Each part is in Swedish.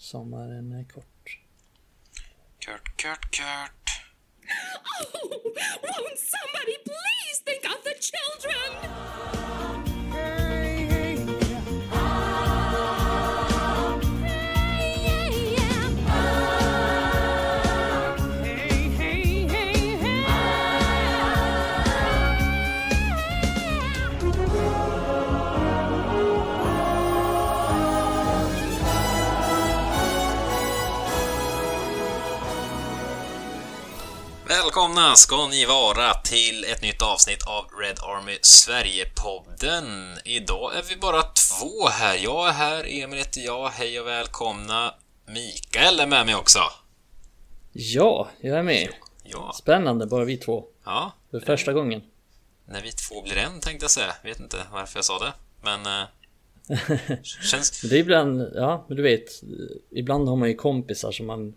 Sommaren är kort. Kurt, Kurt, Kurt. Oh, won't somebody please think of the children? Välkomna ska ni vara till ett nytt avsnitt av Red Army Sverige-podden. Idag är vi bara två här. Jag är här, Emil heter jag. Hej och välkomna. Mikael är med mig också. Ja, jag är med. Ja, Spännande, bara vi två. ja. För första gången. När vi två blir en tänkte jag säga. Vet inte varför jag sa det. Men... Eh, känns... Det är ibland, ja, men du vet. Ibland har man ju kompisar som man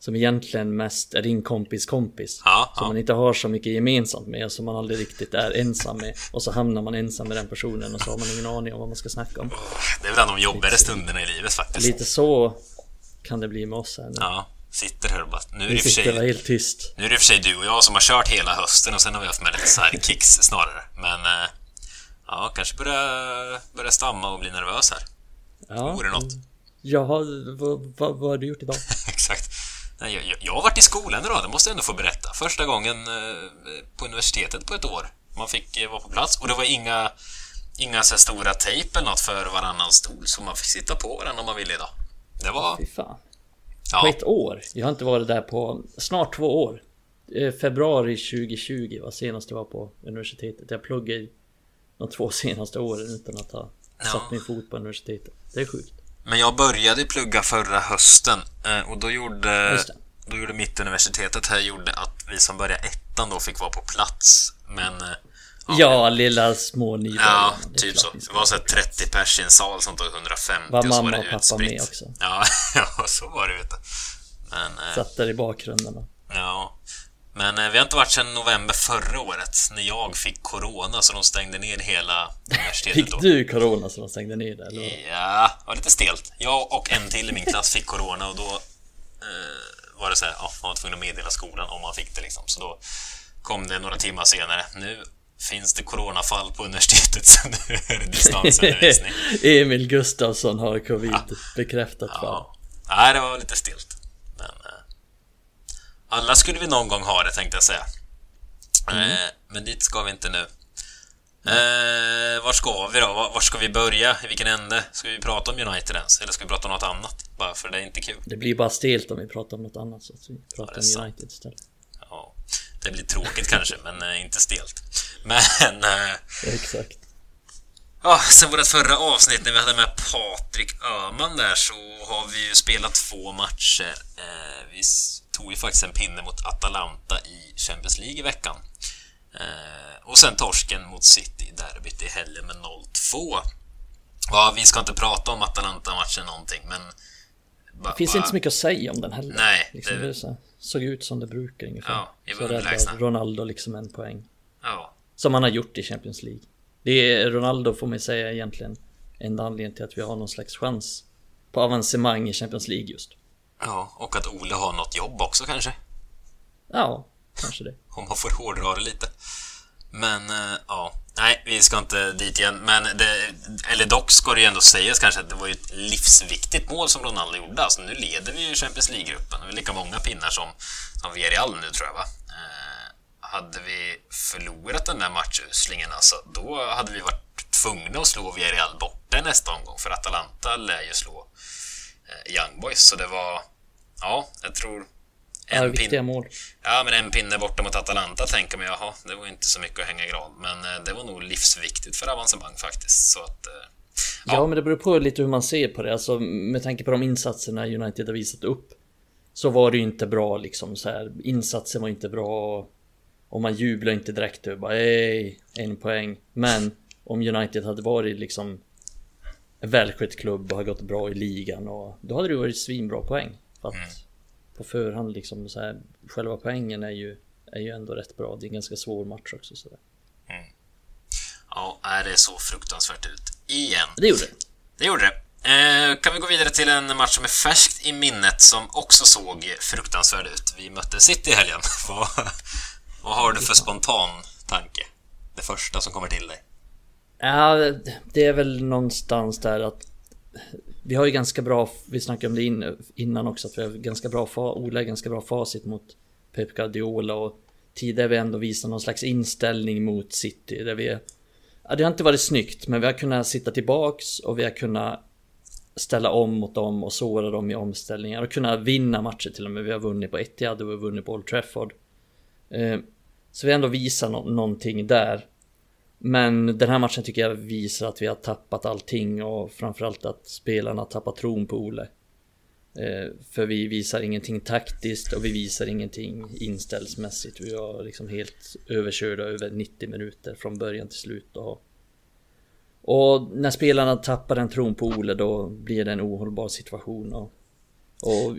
som egentligen mest är din kompis kompis. Ja, Som ja. man inte har så mycket gemensamt med och som man aldrig riktigt är ensam med. Och så hamnar man ensam med den personen och så har man ingen aning om vad man ska snacka om. Det är väl de jobbigare stunderna i livet faktiskt. Lite så kan det bli med oss här nu. Ja, sitter här och bara... Nu är det för sig... helt tyst. Nu är det för sig du och jag som har kört hela hösten och sen har vi haft med lite sidekicks snarare. Men... eh, Ja, kanske börja, börja stamma och bli nervös här. Ja, Vore något. Jaha, vad, vad, vad har du gjort idag? Exakt. Nej, jag, jag, har varit i skolan idag, det måste jag ändå få berätta. Första gången eh, på universitetet på ett år. Man fick eh, vara på plats och det var inga, inga så stora tejp eller något för varannan stol, så man fick sitta på varandra om man ville idag. Det var... Fy fan. På Ja, ett år? Jag har inte varit där på snart två år. Eh, Februari 2020 var senast jag var på universitetet. Jag pluggade de två senaste åren utan att ha Ja. satt min fot på universitetet. Det är sjukt. Men jag började plugga förra hösten eh, och då gjorde, då gjorde mitt universitetet här gjorde att vi som började ettan då fick vara på plats. Men... eh, Ja, lilla små nybörjarna. Ja, typ så. Det var så vara här 30 pers i en sal som tog 150 Var och så var mamma det och pappa med också? Ja, ja, så var det vet du. Men, eh, Satt där i bakgrunden. ja. Men eh, vi har inte varit sedan november förra året när jag fick corona så de stängde ner hela universitetet Fick då. du corona så de stängde ner det? Eller? Ja, det var lite stelt. Jag och en till i min klass fick corona och då eh, var det så här, ja, man var tvungen att meddela skolan om man fick det liksom. Så då kom det några timmar senare. Nu finns det coronafall på universitetet så nu är det distansundervisning. Emil Gustafsson har covid bekräftat fall. Ja. Nej, det var lite stelt. Alla skulle vi någon gång ha det tänkte jag säga. Eh, men dit ska vi inte nu. Eh, var ska vi då? Var, var ska vi börja? I vilken ände? Ska vi prata om United ens? Eller ska vi prata om något annat? Bara för det är inte kul. Det blir bara stelt om vi pratar om något annat så att vi pratar är om. United istället. Ja, det blir tråkigt kanske, men eh, inte stelt. Men... Eh, Exakt. Ja, sen vårt förra avsnitt när vi hade med Patrik Öhman där så har vi ju spelat två matcher. Eh, vi tog ju faktiskt en pinne mot Atalanta i Champions League i veckan. Eh, och sen torsken mot City i derbyt i helgen med 0-2. Ja, vi ska inte prata om Atalanta-matchen någonting, men... ba- Det finns ba- inte så mycket att säga om den heller. Nej, Liksom det- det så, såg ut som det brukar ungefär. Ja, vi var så räddade. Ronaldo liksom en poäng. Ja, Som han har gjort i Champions League. Det är Ronaldo får man säga egentligen enda anledningen till att vi har någon slags chans på avancemang i Champions League just. Ja, och att Ole har något jobb också kanske. Ja, kanske det. om man får hårdra det lite. Men eh, ja, nej, vi ska inte dit igen. Men det, eller dock ska det ju ändå sägas kanske att det var ju ett livsviktigt mål som Ronaldo gjorde. Alltså nu leder vi ju Champions League-gruppen. Det är lika många pinnar som, som Villarreal nu tror jag va. Eh, hade vi förlorat den där matchuslingen alltså, då hade vi varit tvungna att slå Villarreal borta nästa omgång. För Atalanta lär ju slå eh, Young Boys. Så det var, ja, jag tror Ja, en viktiga pin- mål. Ja, men en pinne borta mot Atalanta tänker man jaha, det var inte så mycket att hänga i gran. Men eh, det var nog livsviktigt för avancemang faktiskt. Så att, eh, Ja, men det beror på lite hur man ser på det. Alltså med tanke på de insatserna United har visat upp. Så var det ju inte bra liksom så här. Insatsen var inte bra. Och man jublar inte direkt över bara hej, en poäng. Men om United hade varit liksom en välskött klubb och har gått bra i ligan och då hade det varit svinbra poäng. För att på förhand liksom så här, själva poängen är ju, är ju ändå rätt bra. Det är en ganska svår match också så där. ja, är det så fruktansvärt ut igen. Det gjorde det. Det gjorde det. Eh, kan vi gå vidare till en match som är färskt i minnet som också såg fruktansvärd ut. Vi mötte City i helgen. vad, vad har du för spontan tanke? Det första som kommer till dig? Ja, det är väl någonstans där att vi har ju ganska bra, vi snackade om det innan också, att vi har ganska bra, Ola ganska bra facit mot Pep Guardiola och tidigare har vi ändå visat någon slags inställning mot City där vi Ja, det har inte varit snyggt, men vi har kunnat sitta tillbaks och vi har kunnat ställa om mot dem och såra dem i omställningar och kunna vinna matcher till och med. Vi har vunnit på Etihad och vi har vunnit på Old Trafford. Eh, så vi har ändå visat no någonting där. Men den här matchen tycker jag visar att vi har tappat allting och framförallt att spelarna har tappat tron på Ole. Eh, för vi visar ingenting taktiskt och vi visar ingenting inställsmässigt. Vi var liksom helt överkörda över 90 minuter från början till slut. Och, och när spelarna tappar den tron på Ole då blir det en ohållbar situation. Och, och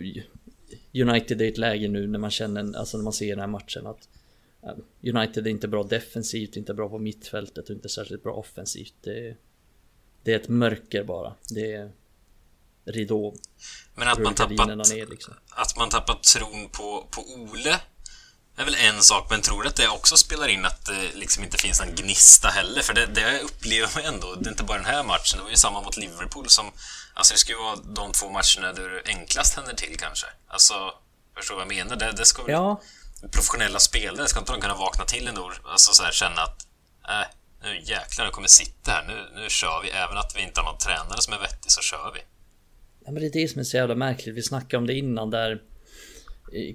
United är i ett läge nu när man känner, alltså när man ser den här matchen att United är inte bra defensivt, inte bra på mittfältet och inte särskilt bra offensivt. Det, det är ett mörker bara. Det är ridå. Men att man tappat, ner, liksom. att man tappat tron på, på Ole är väl en sak, men tror du att det också spelar in att det liksom inte finns en gnista heller? För det, det upplever man ändå, det är inte bara den här matchen, det var ju samma mot Liverpool som... Alltså det ju vara de två matcherna där du enklast händer till kanske. Alltså, förstår du vad jag menar? Det, det ska väl... Ja professionella spelare, ska inte de kunna vakna till ändå? Alltså så här, känna att äh, nu jäklar, nu kommer sitta här, nu, nu kör vi. Även att vi inte har någon tränare som är vettig så kör vi. Ja, men det är det som är så jävla märkligt. Vi snackade om det innan där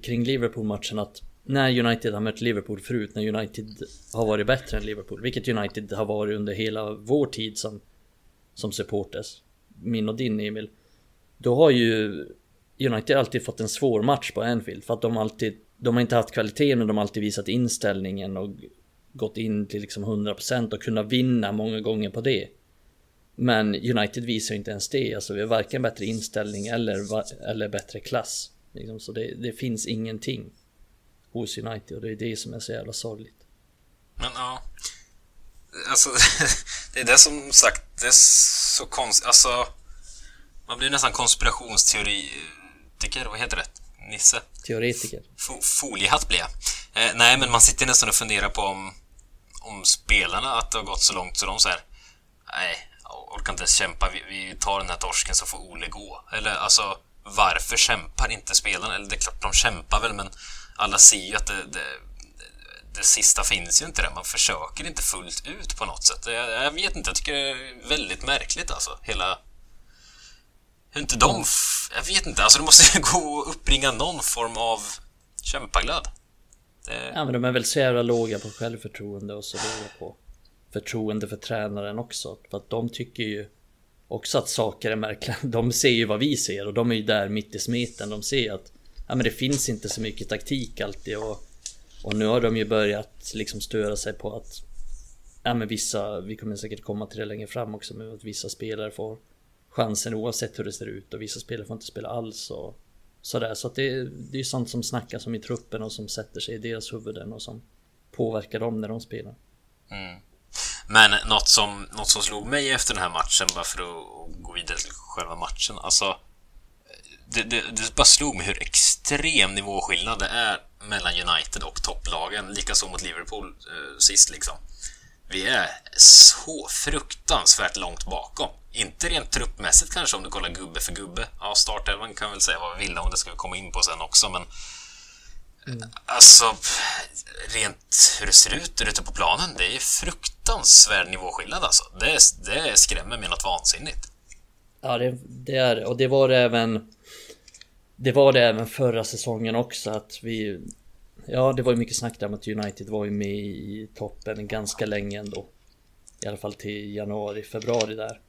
kring Liverpool-matchen att när United har mött Liverpool förut, när United har varit bättre än Liverpool, vilket United har varit under hela vår tid som, som supporters, min och din Emil, då har ju United alltid fått en svår match på Anfield för att de alltid de har inte haft kvaliteten och de har alltid visat inställningen och gått in till liksom 100% och kunnat vinna många gånger på det. Men United visar inte ens det, alltså vi har varken bättre inställning eller, eller bättre klass. Liksom, så det, det, finns ingenting hos United och det är det som är så jävla sorgligt. Men ja, alltså det är det som sagt, det är så konstigt, alltså man blir nästan konspirationsteori, tycker vad heter det? Nisse. Teoretiker. foliehatt blir jag. Eh, nej, men man sitter nästan och funderar på om, om spelarna, att det har gått så långt så de säger nej, orkar inte ens kämpa, vi, vi, tar den här torsken så får Ole gå. Eller alltså, varför kämpar inte spelarna? Eller det är klart, de kämpar väl, men alla ser ju att det, det, det sista finns ju inte där. Man försöker inte fullt ut på något sätt. Jag, jag vet inte, jag tycker det är väldigt märkligt alltså, hela hur inte de... Jag vet inte, alltså det måste ju gå att uppringa någon form av kämpaglöd. Det... Ja men de är väl så jävla låga på självförtroende och så låga på förtroende för tränaren också. För att de tycker ju också att saker är märkliga. De ser ju vad vi ser och de är ju där mitt i smeten. De ser att ja, men det finns inte så mycket taktik alltid och, och nu har de ju börjat liksom störa sig på att ja, men vissa, vi kommer säkert komma till det längre fram också, men att vissa spelare får chansen oavsett hur det ser ut och vissa spelare får inte spela alls och sådär. Så att det, det är sånt som snackas om i truppen och som sätter sig i deras huvuden och som påverkar dem när de spelar. Mm. Men något som, något som slog mig efter den här matchen, bara för att gå vidare till själva matchen, alltså det, det, det bara slog mig hur extrem nivåskillnad det är mellan United och topplagen, likaså mot Liverpool eh, sist liksom. Vi är så fruktansvärt långt bakom. Inte rent truppmässigt kanske om du kollar gubbe för gubbe. Ja, startelvan kan väl säga vad vi vill om det ska vi komma in på sen också, men mm. Alltså, rent hur det ser ut ute på planen, det är fruktansvärd nivåskillnad alltså. Det, det skrämmer mig något vansinnigt. Ja, det, det är. Och det var det även... Det var det även förra säsongen också att vi... Ja, det var ju mycket snack där om att United var ju med i toppen ganska länge ändå. I alla fall till januari, februari där.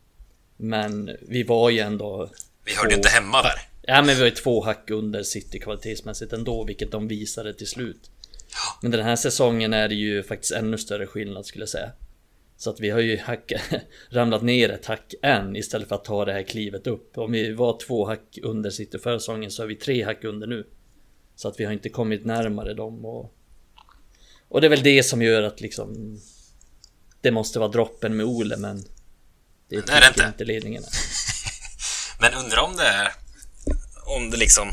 Men vi var ju ändå... Vi hörde två... inte hemma där. Ja men vi var ju två hack under City kvalitetsmässigt ändå, vilket de visade till slut. Men den här säsongen är det ju faktiskt ännu större skillnad skulle jag säga. Så att vi har ju hack, ramlat ner ett hack än istället för att ta det här klivet upp. Om vi var två hack under City förra säsongen så är vi tre hack under nu. Så att vi har inte kommit närmare dem och... Och det är väl det som gör att liksom... Det måste vara droppen med Ole men det, det är det inte. inte ledningen. Men undrar om det är... Om det liksom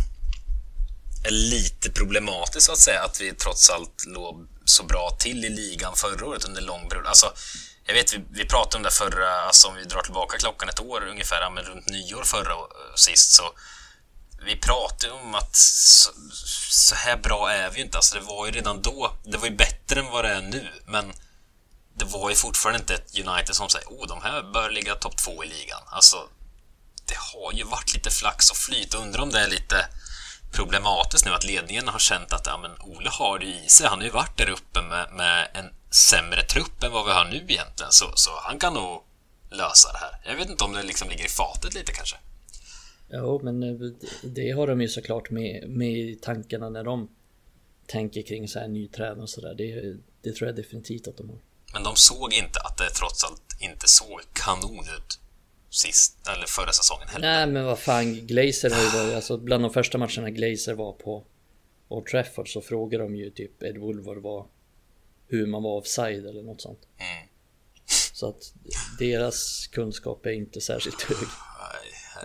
är lite problematiskt så att säga att vi trots allt låg så bra till i ligan förra året under lång period. Alltså, jag vet, vi, vi pratade om det förra, alltså om vi drar tillbaka klockan ett år ungefär, men runt nyår förra sist så vi pratade om att så, så, här bra är vi inte. Alltså det var ju redan då, det var ju bättre än vad det är nu, men det var ju fortfarande inte ett United som säger oh, de här bör ligga topp två i ligan. Alltså, det har ju varit lite flax och flyt. Undrar om det är lite problematiskt nu att ledningen har känt att ja, men Ole har det i sig. Han har ju varit där uppe med, med en sämre trupp än vad vi har nu egentligen, så, så han kan nog lösa det här. Jag vet inte om det liksom ligger i fatet lite kanske. Jo, men eh, det har de ju såklart med, med i tankarna när de tänker kring så här ny tränare och sådär. Det, det tror jag definitivt att de har. Men de såg inte att det trots allt inte såg kanon ut sist, eller förra säsongen heller. Nej, men vad fan, Glazer har ju varit, alltså bland de första matcherna Glazer var på Old Trafford så frågade de ju typ Ed Woolward var hur man var offside eller något sånt. Mm. Så att deras kunskap är inte särskilt hög.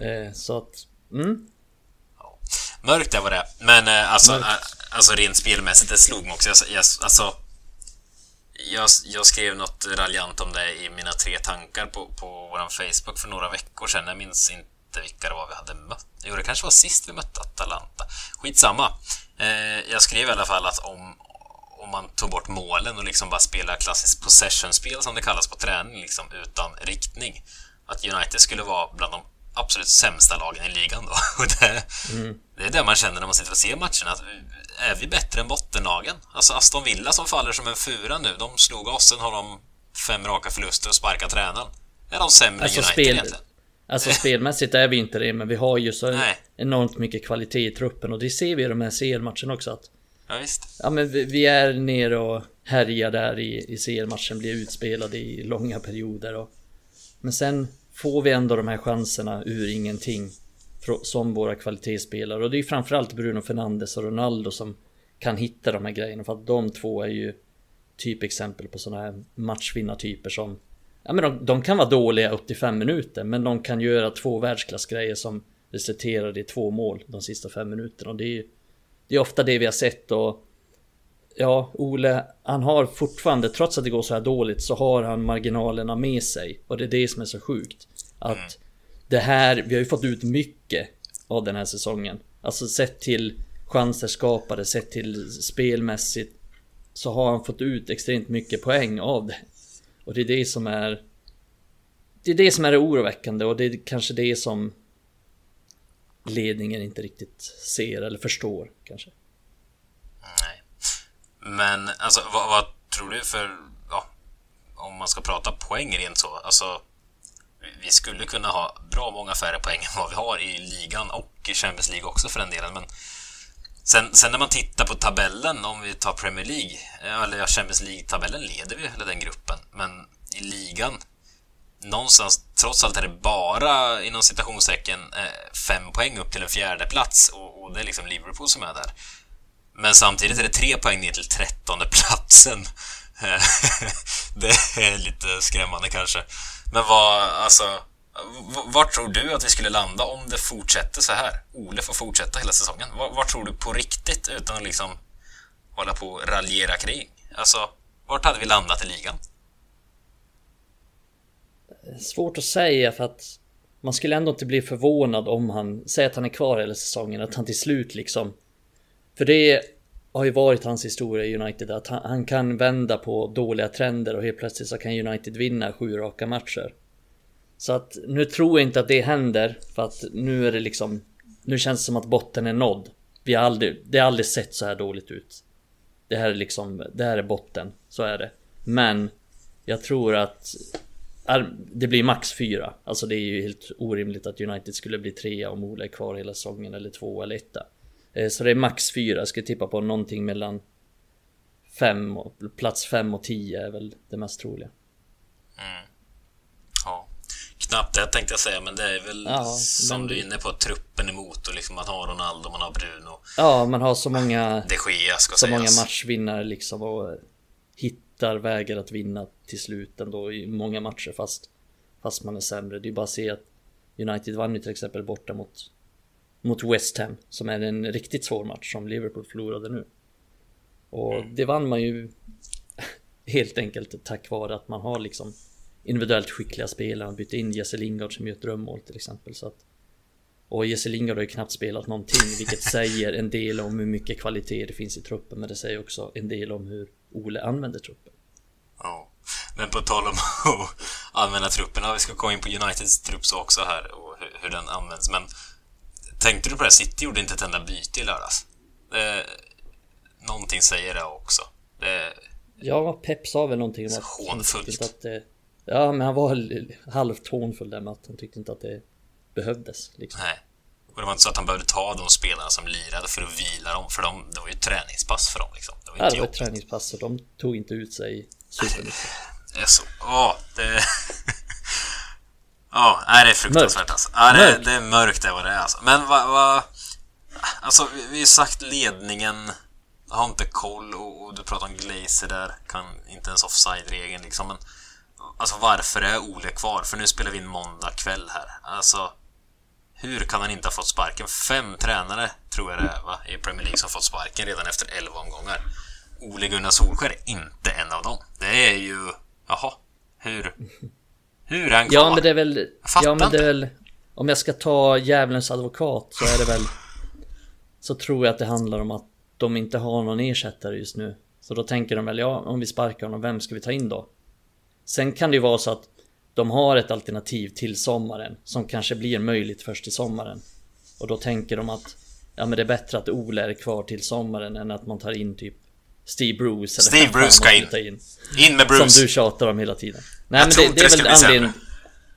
Eh, så att, mm. Ja. Mörkt det var det. Men eh, alltså, eh, alltså rent spelmässigt, det slog mig också. Jag, jag, alltså, jag, jag, skrev något raljant om det i mina tre tankar på, på vår Facebook för några veckor sedan. Jag minns inte vilka det var vi hade mött. Jo, det kanske var sist vi mötte Atalanta. Skitsamma. Eh, jag skrev i alla fall att om, om man tog bort målen och liksom bara spelar klassiskt possession-spel som det kallas på träning, liksom utan riktning. Att United skulle vara bland de absolut sämsta lagen i ligan då. Och det, mm. det är det man känner när man sitter och ser matcherna. Att är vi bättre än bottenlagen? Alltså Aston Villa som faller som en fura nu, de slog oss, sen har de fem raka förluster och sparkar tränaren. Är de sämre alltså, än United spel, egentligen? Alltså spelmässigt är vi inte det, men vi har ju så Nej. enormt mycket kvalitet i truppen och det ser vi i de här CL-matcherna också att Ja, visst. Ja, men vi, vi är nere och härjar där i, i CL-matchen, blir utspelade i långa perioder och Men sen får vi ändå de här chanserna ur ingenting som våra kvalitetsspelare och det är framförallt Bruno Fernandes och Ronaldo som kan hitta de här grejerna för att de två är ju typexempel på sådana här matchvinnartyper som Ja men de, de, kan vara dåliga upp till fem minuter men de kan göra två världsklassgrejer som resulterar i två mål de sista fem minuterna och det är ju Det är ofta det vi har sett och Ja, Ole, han har fortfarande, trots att det går så här dåligt, så har han marginalerna med sig. Och det är det som är så sjukt. Att mm det här, vi har ju fått ut mycket av den här säsongen. Alltså sett till chanser skapade, sett till spelmässigt. Så har han fått ut extremt mycket poäng av det. Och det är det som är... Det är det som är det oroväckande och det är kanske det som ledningen inte riktigt ser eller förstår kanske. Nej. Men alltså vad, vad tror du för... Ja, om man ska prata poäng rent så. Alltså vi skulle kunna ha bra många färre poäng än vad vi har i ligan och i Champions League också för den delen. Men sen, sen när man tittar på tabellen, om vi tar Premier League, eh, eller ja, Champions League-tabellen leder vi hela den gruppen. Men i ligan, någonstans, trots allt är det bara inom citationstecken eh, fem poäng upp till en fjärde plats och, och det är liksom Liverpool som är där. Men samtidigt är det tre poäng ner till trettonde platsen. det är lite skrämmande kanske. Men vad, alltså... Vart tror du att vi skulle landa om det fortsätter så här? Ole får fortsätta hela säsongen. Vart tror du på riktigt utan att liksom hålla på och raljera kring? Alltså, vart hade vi landat i ligan? Svårt att säga för att man skulle ändå inte bli förvånad om han, säger att han är kvar hela säsongen, att han till slut liksom... För det har ju varit hans historia i United att han, han, kan vända på dåliga trender och helt plötsligt så kan United vinna sju raka matcher. Så att nu tror jag inte att det händer för att nu är det liksom Nu känns det som att botten är nådd. Vi har aldrig, det har aldrig sett så här dåligt ut. Det här är liksom, det här är botten, så är det. Men jag tror att det blir max fyra. Alltså det är ju helt orimligt att United skulle bli trea om Ola är kvar hela säsongen eller två eller etta. Eh, så det är max fyra, jag skulle tippa på någonting mellan fem och, plats 5 och 10 är väl det mest troliga. Mm. Ja, knappt det tänkte jag säga, men det är väl ja, som du är inne på, truppen emot och liksom man har Ronaldo, man har Bruno. Ja, man har så många, De Gea, ska så sägas. många matchvinnare liksom och hittar vägar att vinna till slut ändå i många matcher fast, fast man är sämre. Det är bara att se att United vann ju till exempel borta mot, mot West Ham som är en riktigt svår match som Liverpool förlorade nu. Och det vann man ju helt enkelt tack vare att man har liksom individuellt skickliga spelare. Man bytte in Jesse Lingard som gör ett drömmål till exempel. Så att, och Jesse Lingard har ju knappt spelat någonting, vilket säger en del om hur mycket kvalitet det finns i truppen. Men det säger också en del om hur Ole använder truppen. Ja. Men på tal om att använda trupperna, vi ska komma in på Uniteds trupp så också här och hur, hur, den används. Men tänkte du på det? City gjorde inte ett enda byte i lördags. Det, någonting säger det också. Det, ja, Pep sa väl någonting om att... Hånfullt. Att det, ja, men han var halvt hånfull där med att han tyckte inte att det behövdes. Liksom. Nej. Och det var inte så att han behövde ta de spelarna som lirade för att vila dem, för de, det var ju träningspass för dem. Liksom. Det var, ja, det var ett träningspass och de tog inte ut sig supermycket. Det är så... Åh, det... Ja, nej, det är fruktansvärt alltså. Ja, det, det, är mörkt det vad det är alltså. Men vad... Va, alltså, vi, vi har sagt ledningen har inte koll och, och, du pratar om Glazer där, kan inte ens offside-regeln liksom. Men alltså varför är Ole kvar? För nu spelar vi in måndag kväll här. Alltså, hur kan han inte ha fått sparken? Fem tränare, tror jag det är, va? i Premier League som fått sparken redan efter elva omgångar. Ole Gunnar Solskär är inte en av dem. Det är ju... Jaha, hur? Hur är han kvar? Ja, men det är väl... Ja, men det är väl... Om jag ska ta djävulens advokat så är det väl... Så tror jag att det handlar om att de inte har någon ersättare just nu. Så då tänker de väl, ja, om vi sparkar honom, vem ska vi ta in då? Sen kan det ju vara så att de har ett alternativ till sommaren som kanske blir möjligt först i sommaren. Och då tänker de att ja, men det är bättre att Ole är kvar till sommaren än att man tar in typ Steve Bruce eller Steve Bruce ska in. in. In med Bruce! Som du tjatar om hela tiden. Nej jag men det, det, är väl anledningen...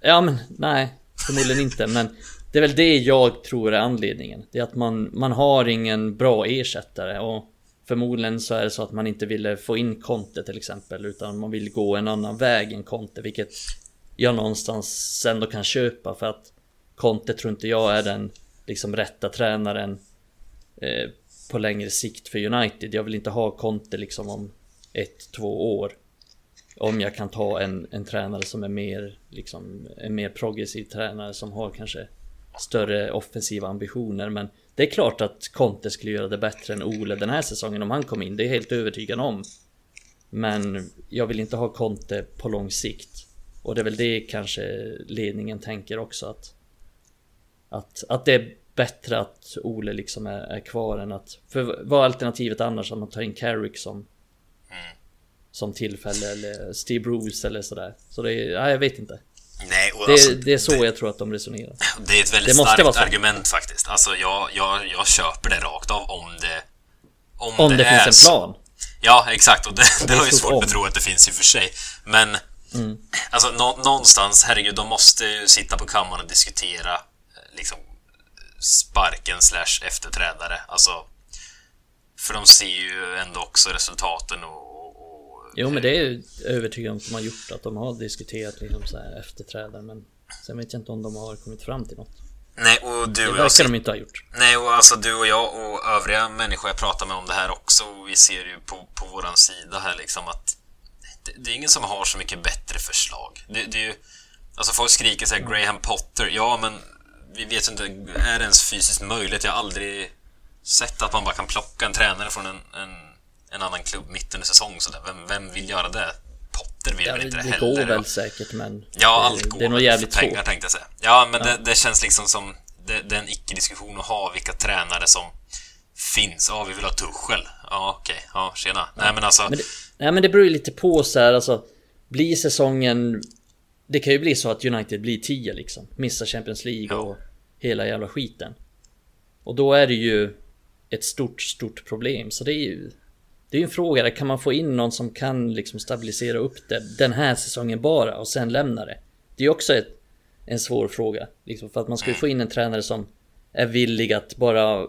Ja men nej, förmodligen inte men Det är väl det jag tror är anledningen. Det är att man, man har ingen bra ersättare och Förmodligen så är det så att man inte ville få in Conte till exempel utan man vill gå en annan väg än Conte vilket jag någonstans ändå kan köpa för att Conte tror inte jag är den liksom rätta tränaren eh, på längre sikt för United. Jag vill inte ha Conte liksom om ett, två år. Om jag kan ta en, en tränare som är mer, liksom, en mer progressiv tränare som har kanske större offensiva ambitioner. Men det är klart att Conte skulle göra det bättre än Ole den här säsongen om han kom in. Det är jag helt övertygad om. Men jag vill inte ha Conte på lång sikt. Och det är väl det kanske ledningen tänker också att att, att det bättre att Ole liksom är, är kvar än att... För vad är alternativet annars om man tar in Carrick som... Mm. Som tillfälle eller Steve Bruce eller sådär. Så det är, ja, jag vet inte. Nej, det, alltså, det, är så det, jag tror att de resonerar. Det är ett väldigt starkt argument faktiskt. Alltså jag, jag, jag köper det rakt av om det... Om, om det, det finns en plan. Ja, exakt. Och det, det har ju svårt om. att tro att det finns i och för sig. Men... Mm. Alltså nå, någonstans, herregud, de måste ju sitta på kammaren och diskutera liksom sparken slash efterträdare. Alltså, för de ser ju ändå också resultaten och... jo, men det är övertygad om att de har gjort, att de har diskuterat liksom så här efterträdare, men sen vet jag inte om de har kommit fram till något. Nej, och du. Det de inte ha gjort. Nej, och alltså du och jag och övriga människor jag pratar med om det här också, och vi ser ju på, på våran sida här liksom att det, det är ingen som har så mycket bättre förslag. Det, det är ju... Alltså folk skriker såhär Graham Potter, ja men vi vet inte, är det ens fysiskt möjligt? Jag har aldrig sett att man bara kan plocka en tränare från en, en, en annan klubb mitt under säsong. Så vem, vem vill göra det? Potter vill ja, väl inte det, det heller? Det går väl säkert men... Ja, allt går det är nog jävligt för pengar svårt. tänkte jag säga. Ja, men ja. Det, det, känns liksom som... Det, det är en icke-diskussion att ha vilka tränare som finns. Ja, vi vill ha Tuchel. Ja, okej. Okay. Ja, tjena. Ja. Nej, men alltså... Men det, nej, men det beror ju lite på så här, alltså... Blir säsongen det kan ju bli så att United blir 10 liksom. Missar Champions League och hela jävla skiten. Och då är det ju ett stort, stort problem. Så det är ju... Det är ju en fråga där, kan man få in någon som kan liksom stabilisera upp det den här säsongen bara och sen lämna det? Det är ju också ett, en svår fråga. Liksom, för att man ska ju få in en tränare som är villig att bara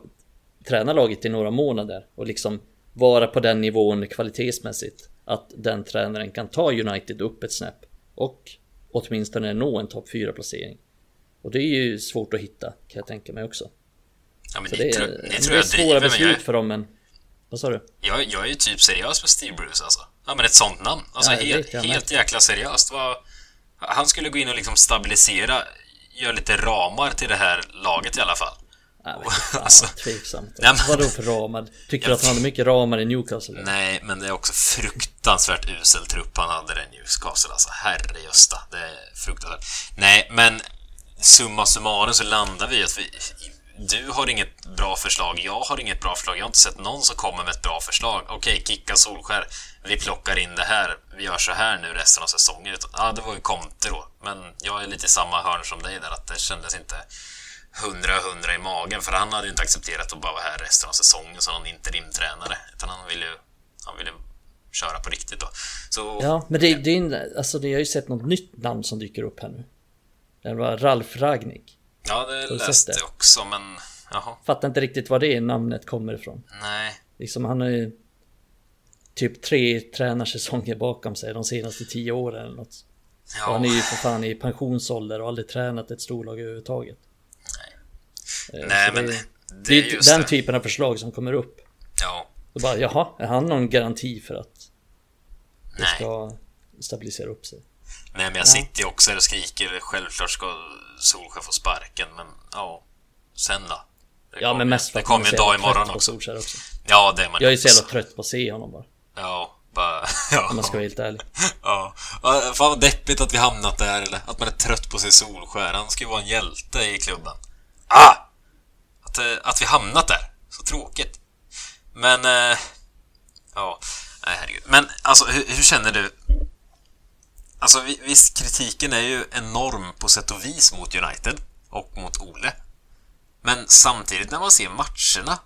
träna laget i några månader och liksom vara på den nivån kvalitetsmässigt att den tränaren kan ta United upp ett snäpp och åtminstone nå en topp 4 placering. Och det är ju svårt att hitta kan jag tänka mig också. Ja, men det, är, tror, det, tror det är svåra beslut jag, för dem men... Vad sa du? Jag, jag är ju typ seriös med Steve Bruce alltså. Ja men ett sånt namn. Alltså ja, helt, helt jäkla seriöst. Vad, han skulle gå in och liksom stabilisera gör lite ramar till det här laget i alla fall. Inte, fan, Alltså, tveksamt. Nej, men- Vadå för ramar? Tycker du att han hade mycket ramar i Newcastle? Nej, men det är också fruktansvärt usel trupp han hade den Newcastle alltså. Herre gösta, det är fruktansvärt. Nej, men summa summarum så landar vi i att vi... Du har inget bra förslag, jag har inget bra förslag. Jag har inte sett någon som kommer med ett bra förslag. Okej, kicka Solskär. Vi plockar in det här. Vi gör så här nu resten av säsongen. Ja, det var ju Conte då. Men jag är lite i samma hörn som dig där, att det kändes inte hundra hundra i magen. För han hade ju inte accepterat att bara vara här resten av säsongen som någon interimtränare. Utan han ville ju han ville köra på riktigt då. Så Ja, men det, det är en, alltså det, jag har ju sett något nytt namn som dyker upp här nu. Det var Ralf Ragnik. ja, det sett läste jag också, men jaha, Fattar inte riktigt var det namnet kommer ifrån. nej. Liksom han har ju typ tre tränarsäsonger bakom sig de senaste tio åren eller något. Och Ja, han är ju för fan i pensionsålder och aldrig tränat ett storlag överhuvudtaget. Eh, nej, men det, det, det är är just den det. typen av förslag som kommer upp. Ja, Då bara, jaha, är han någon garanti för att det nej. ska stabilisera upp sig? Nej, men jag sitter ju också här och skriker. Självklart ska Solskjaer få sparken, men ja, sen då? Det Ja, men mest för att man kommer är så dag jävla trött på också. Solskjaer också. Ja, det är man Jag är så jävla trött på att se honom bara. Ja, bara... Ja. Om man ska vara helt ärlig. Ja, fan vad deppigt att vi hamnat där, eller att man är trött på sin Solskär. Han ska ju vara en hjälte i klubben. Ah! Att, eh, att vi hamnat där. Så tråkigt. Men, eh, ja, nej herregud. Men alltså, hur, hur känner du? Alltså, visst, kritiken är ju enorm på sätt och vis mot United och mot Ole. Men samtidigt när man ser matcherna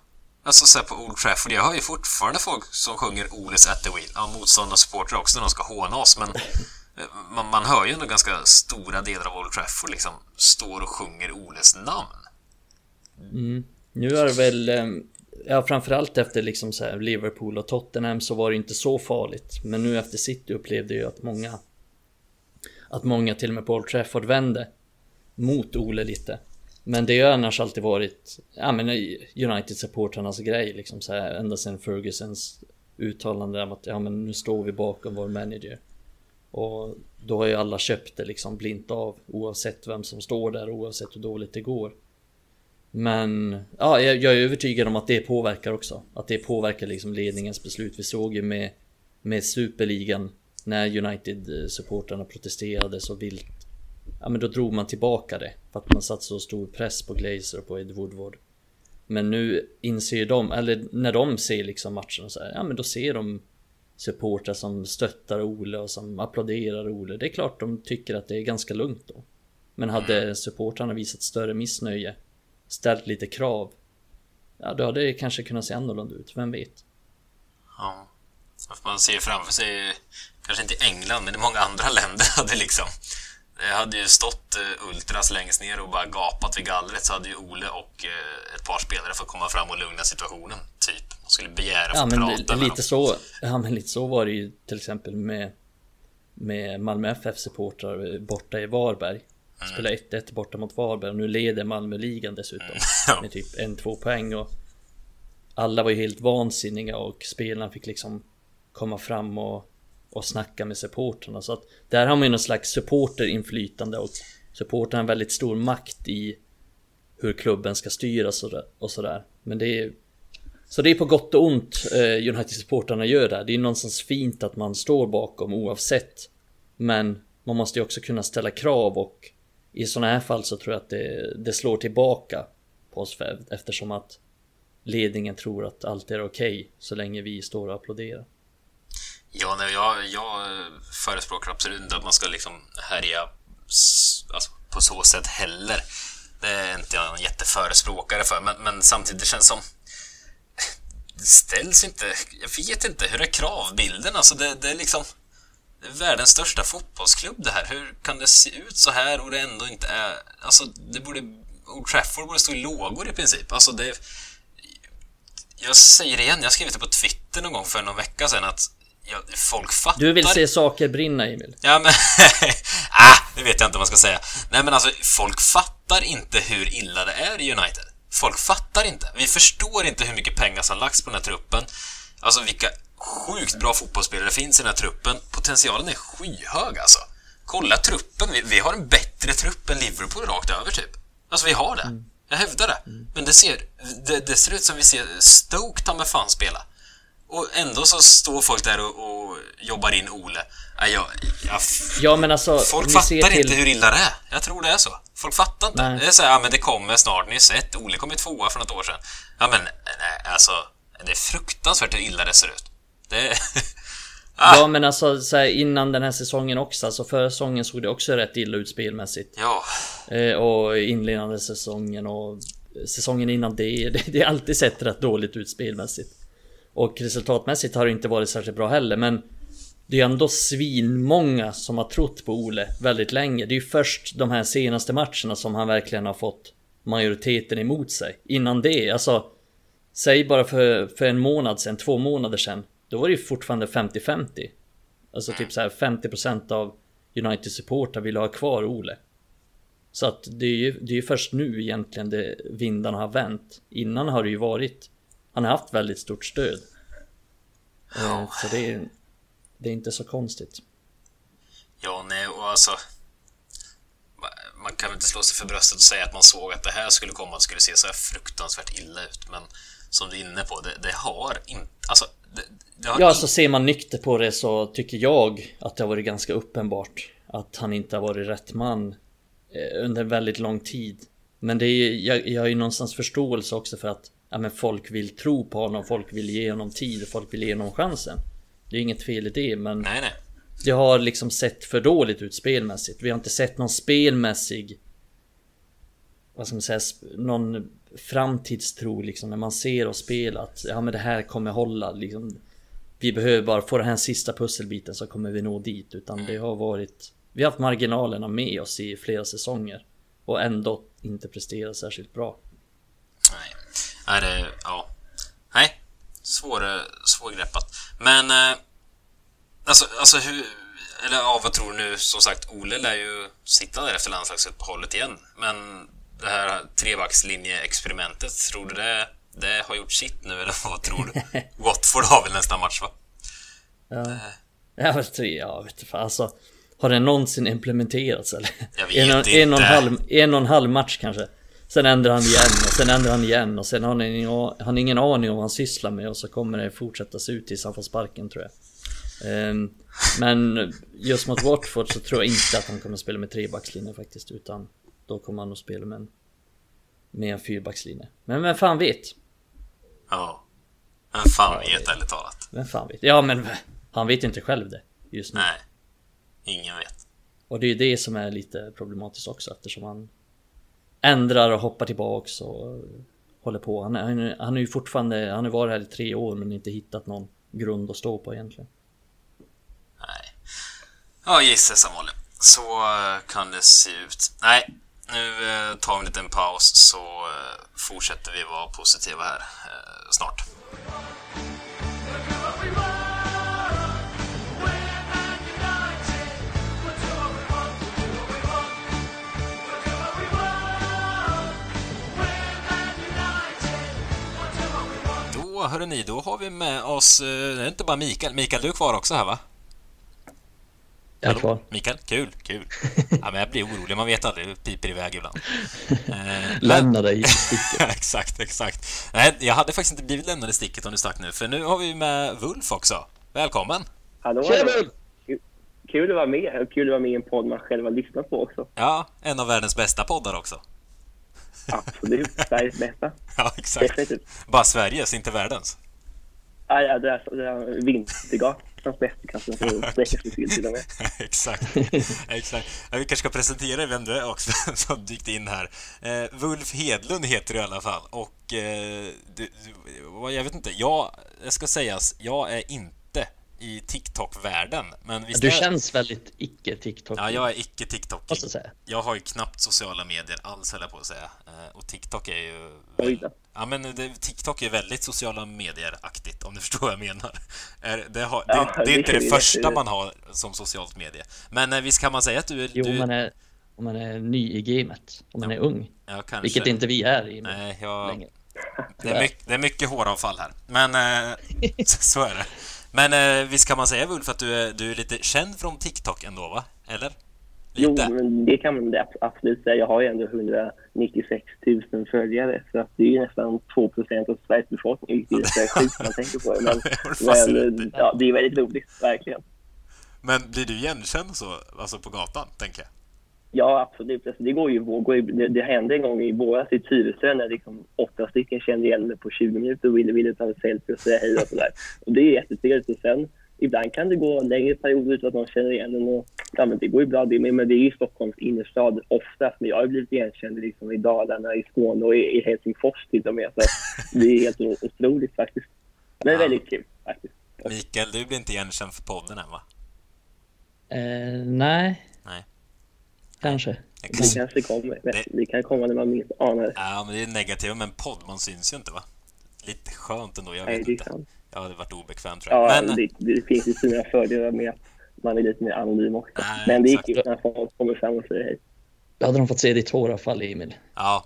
Alltså såhär på Old Trafford, jag hör ju fortfarande folk som sjunger Oles at the wheel. Ja, motståndarsupportrar också när de ska håna oss, men eh, man, man hör ju ändå ganska stora delar av Old Trafford liksom står och sjunger Oles namn. Mm. Nu är det väl, ehm, ja framförallt efter liksom så här Liverpool och Tottenham så var det inte så farligt. Men nu efter City upplevde jag att många, att många till och med på Old Trafford vände mot Ole lite. Men det har annars alltid varit, ja men United-supportrarnas grej liksom så här ända sedan Fergusons uttalande om att ja men nu står vi bakom vår manager. Och då har ju alla köpt det liksom blint av oavsett vem som står där oavsett hur dåligt det går. Men ja, jag, jag är övertygad om att det påverkar också. Att det påverkar liksom ledningens beslut. Vi såg ju med, med Superligan när United-supportrarna protesterade så vilt. Ja men då drog man tillbaka det. För att man satt så stor press på Glazer och på Ed Woodward. Men nu inser de, eller när de ser liksom matchen och så här, ja men då ser de supportrar som stöttar Ole och som applåderar Ole. Det är klart de tycker att det är ganska lugnt då. Men hade supportrarna visat större missnöje, ställt lite krav, ja då hade det kanske kunnat se annorlunda ut, vem vet? Ja. Man ser framför sig, kanske inte England, men i många andra länder hade liksom det hade ju stått eh, Ultras längst ner och bara gapat vid gallret så hade ju Ole och eh, ett par spelare fått komma fram och lugna situationen, typ. Man skulle begära Ja få men prata med lite dem. så, ja men lite så var det ju till exempel med med Malmö FF supportrar borta i Varberg. Spelade 1-1 borta mot Varberg och nu leder Malmö ligan dessutom. Ja. Med typ en, två poäng och alla var ju helt vansinniga och spelarna fick liksom komma fram och, och snacka med supportrarna. Så att där har man ju någon slags supporterinflytande och supportrarna har en väldigt stor makt i hur klubben ska styras och, där- sådär. Men det är så det är på gott och ont eh, United-supportrarna gör det. Det är någonstans fint att man står bakom oavsett. Men man måste ju också kunna ställa krav och i sådana här fall så tror jag att det, det slår tillbaka på oss för, eftersom att ledningen tror att allt är okej så länge vi står och applåderar. Ja, nej, jag, jag förespråkar absolut inte att man ska liksom härja alltså, på så sätt heller. Det är inte jag en jätteförespråkare för, men, men samtidigt det känns som... Det ställs inte... Jag vet inte, hur är kravbilden? Alltså det, det är liksom... Världens största fotbollsklubb det här. Hur kan det se ut så här och det ändå inte är... Alltså, det borde... Old Trafford borde stå i lågor i princip. Alltså det... Jag säger det igen, jag skrev det på Twitter någon gång för någon vecka sedan att ja, folk fattar... Du vill se saker brinna Emil? Ja men... ah, det vet jag inte vad man ska säga. Nej men alltså, folk fattar inte hur illa det är i United. Folk fattar inte. Vi förstår inte hur mycket pengar som lagts på den här truppen. Alltså vilka sjukt bra fotbollsspelare finns i den här truppen. Potentialen är skyhög alltså. kolla truppen. Vi, vi har en bättre trupp än Liverpool rakt över typ. Alltså vi har det. Jag hävdar det. Men det ser, det, det ser ut som vi ser Stoke ta med fan spela. Och ändå så står folk där och, och jobbar in Ole. Nej, jag, jag, Ja men alltså, folk fattar ser till... inte hur illa det är. Jag tror det är så. Folk fattar inte. Nej. Det är så här, ja men det kommer snart. Ni har sett, Ole kom ju tvåa för något år sedan. Ja men, nej, alltså. Det är fruktansvärt hur illa det ser ut. Det ah, Ja men alltså så här, innan den här säsongen också, alltså förra säsongen såg det också rätt illa ut spelmässigt. ja. Eh, och inledande säsongen och säsongen innan det, det, det har alltid sett rätt dåligt ut spelmässigt. Och resultatmässigt har det inte varit särskilt bra heller men det är ändå svinmånga som har trott på Ole väldigt länge. Det är ju först de här senaste matcherna som han verkligen har fått majoriteten emot sig. Innan det, alltså Säg bara för, för en månad sedan, två månader sedan Då var det ju fortfarande 50-50 Alltså typ så här 50% av United supportrar ville ha kvar Ole. Så att det är ju det är först nu egentligen det vindarna har vänt. Innan har det ju varit Han har haft väldigt stort stöd. Eh, Så det är Det är inte så konstigt. Ja, nej, och alltså... ma- Man kan väl inte slå sig för bröstet och säga att man såg att det här skulle komma, att skulle se så här fruktansvärt illa ut, men som du är inne på, det, det har inte... Alltså, Ja, alltså ser man nyktert på det så tycker jag att det har varit ganska uppenbart att han inte har varit rätt man eh, under väldigt lång tid. Men det är, jag, jag har ju någonstans förståelse också för att ja, men folk vill tro på honom, folk vill ge honom tid, folk vill ge honom chansen. Det är inget fel i det, men Nej, nej. det har liksom sett för dåligt ut spelmässigt. Vi har inte sett någon spelmässig vad ska man säga, någon framtidstro liksom när man ser oss spela att ja men det här kommer hålla liksom. Vi behöver bara få den här sista pusselbiten så kommer vi nå dit utan det har varit Vi har haft marginalerna med oss i flera säsonger och ändå inte presterat särskilt bra. Nej. Nej, det... Ja. Nej. Svår, svårgreppat. Men... Eh, alltså, alltså hur... Eller ja, vad tror du nu? Som sagt, Ole lär ju sitta där efter landslagsuppehållet igen. Men det här trebackslinje-experimentet, tror du det, det har gjort sitt nu, eller vad tror du? Watford har väl nästa match, va? Ja, jag vet jag vet inte alltså Har det någonsin implementerats eller? Jag vet en, och- inte. En och, en, halv, en och en halv match kanske Sen ändrar han igen och sen ändrar han igen och sen har han ingen, han ingen aning om vad han sysslar med och så kommer det fortsätta se ut tills han får sparken tror jag Ehm, Men just mot Watford så tror jag inte att han kommer spela med trebackslinje faktiskt utan Då kommer han att spela med en Med en fyrbackslinje Men vem fan vet? Ja. Men fan vet, ärligt talat. Vem fan vet? Ja men han vet inte själv det just nu Nej. Ingen vet. Och det är ju det som är lite problematiskt också eftersom han ändrar och hoppar tillbaks och håller på. Han är, han är, han är ju fortfarande, han har varit här i tre år men inte hittat någon grund att stå på egentligen. Nej. Ja, gissas Molly. Så eh, kan det se ut. Nej, nu eh, tar vi en liten paus så eh, fortsätter vi vara positiva här eh, snart. Då, hörrni, då har vi med oss, det är inte bara Mikael. Mikael, du är kvar också här va? Jag är kvar. Mikael, kul, kul. Ja, men jag blir orolig, man vet aldrig, det piper iväg ibland. Eh, Lämna dig i sticket. exakt, exakt. Nej, jag hade faktiskt inte blivit lämnad i sticket om du stack nu, för nu har vi med Wulf också. Välkommen! Hallå, Tjena! hallå. Kul- att vara med. Kul att vara med i en podd man själv har lyssnat på också. Ja, en av världens bästa poddar också. Absolut. Sveriges bästa. Ja, exakt. Definitivt. Bara Sveriges, inte världens. Ja, ja, det är, det är Vintergatans bästa kanske. För sträcka sig till till och med. exakt. exakt. Ja, vi kanske ska presentera vem du är också, som dykt in här. Eh, Wulf Hedlund heter du i alla fall. Och eh, du, du, jag vet inte, jag, jag ska sägas, jag är inte i TikTok-världen. Men visst Du är- känns väldigt icke TikTok. Ja, jag är icke TikTok. Jag. Jag har ju knappt sociala medier alls, höll jag på att säga. Eh, Och TikTok är ju... Då. Ja, men det, TikTok är väldigt sociala medier-aktigt, om du förstår vad jag menar. Det, har, det, Ja, det är inte det första man har som socialt medie. Men eh, visst kan man säga att du är... Jo, du, om man är, om man är ny i gamet. Om man är ung. ja, kanske. Vilket inte vi är i Nej, jag, längre. det, är mycket, det är mycket håravfall här. Men eh, så är det. Men eh, visst kan man säga, Ulf, att du är, du är lite känd från TikTok ändå, va? Eller? Jo, Lite. men det kan man ab- absolut säga. Jag har ju ändå 196 000 följare, så att det är ju nästan 2 procent av Sveriges befolkning, vilket är när man tänker på det. Men, Det men ja, det är väldigt roligt, verkligen. Men blir du igenkänd så, alltså på gatan, tänker jag? Ja, absolut. Alltså, det går ju vågor. Det, det hände en gång i våras i Tyresö när liksom åtta stycken kände igen mig på 20 minuter och ville, ville ta en selfie och säga hej och sådär. Och det är jättetrevligt. Och sen ibland kan det gå längre perioder utan att någon känner igen en. Och, ja, men det går ju bra det med, men det är ju Stockholms innerstad oftast. Men jag har ju blivit igenkänd liksom, i Dalarna, i Skåne och i, i Helsingfors till och med. Så det är helt otroligt faktiskt. Men Ja. väldigt kul faktiskt. Mikael, du blir inte igenkänd för podden än va? Eh, nej, Nej. Kanske. Det kan... kanske kommer. Det- Det kan komma när man minst anar det. Ja, men det är negativt med en podd, man syns ju inte va? Lite skönt ändå, jag Nej, vet det är inte. sant. Jag hade varit obekväm tror jag. Ja, men, det, det finns ju sina fördelar med att man är lite mer anonym också. Nej, Men det är exakt. kul när folk kommer fram och säger hej. Då hade de fått se ditt tårafall, Emil. ja,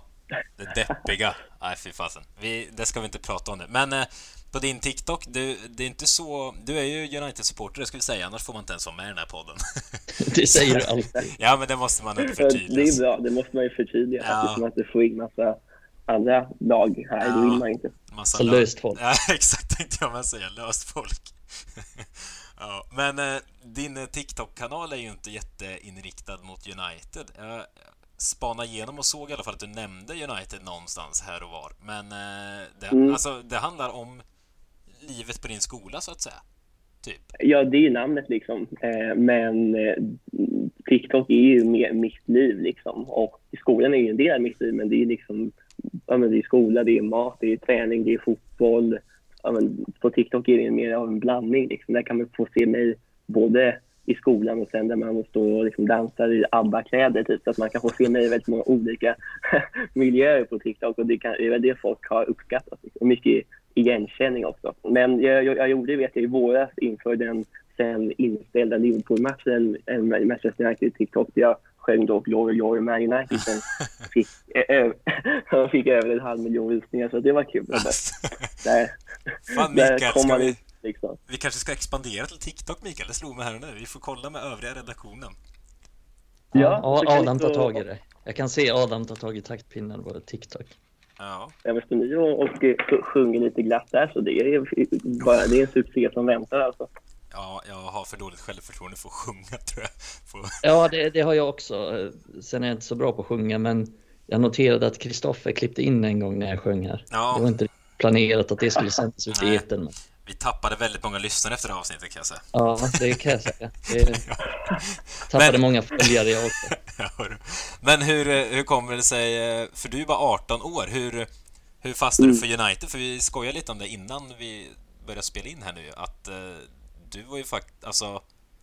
det deppiga. Nej, fy fasen. Vi, det ska vi inte prata om nu. Men eh, på din TikTok, du, det är inte så... Du är ju United-supporter, det ska vi säga, annars får man inte ens vara med i den här podden. Det säger du alltid. ja, men det måste man inte Så Det förtydliga. är bra, det måste man ju förtydliga. Ja. Så man inte får in massa andra lag här. Ja. Det vill man inte. Massa Så lö- löst folk. Ja, exakt tänkte jag med säga. Löst folk. ja, men eh, din TikTok-kanal är ju inte jätteinriktad mot United. Jag spanade igenom och såg i alla fall att du nämnde United någonstans här och var. Men eh, det, Mm. alltså, det handlar om livet på din skola, så att säga. Typ. Ja, det är ju namnet liksom. Eh, men eh, TikTok är ju mer mitt liv liksom. Och skolan är ju en del av mitt liv, men det är liksom ja, men det är skola, det är mat, det är träning, det är fotboll. Ja, men på TikTok är det mer av en blandning. Liksom. Där kan man få se mig både i skolan och sen där man står och liksom dansar i ABBA-kläder. Typ, så att man kan få se mig i väldigt många olika miljöer på TikTok. Och det, kan, det är väl det folk har uppskattat. Liksom. mycket igenkänning också. Men jag, jag, jag gjorde, vet jag, i våras inför den sen inställda Liverpool-matchen, en Manchester United TikTok, där jag sjöng då Glory Glory Man United som fick, ö, ö, fick över en halv miljon visningar, så det var kul. Där, där, Fan, där Mikael, kom man vi, liksom. vi kanske ska expandera till TikTok, Mikael. Det slog mig här och nu. Vi får kolla med övriga redaktionen. Ja, Adam tar tag i det. Jag kan se Adam ta tag i taktpinnen på TikTok. Ja. Ni och, och sjunger lite glatt där, så det är, bara, det är en succé som väntar alltså. ja, jag har för dåligt självförtroende för att sjunga, tror jag. Får- Ja, det, det har jag också. Sen är jag inte så bra på att sjunga, men jag noterade att Kristoffer klippte in en gång när jag sjöng här. Ja. Det var inte planerat att det skulle sändas ut i etern. Men... Vi tappade väldigt många lyssnare efter det avsnittet kan jag säga. Ja, det kan jag säga. Det tappade Men- många följare jag också. Ja. Men hur, eh, hur kommer det sig, eh, för du är bara 18 år, hur, hur fastnade du för United? För vi skojade lite om det innan vi började spela in här nu, att eh, du var ju faktiskt, alltså,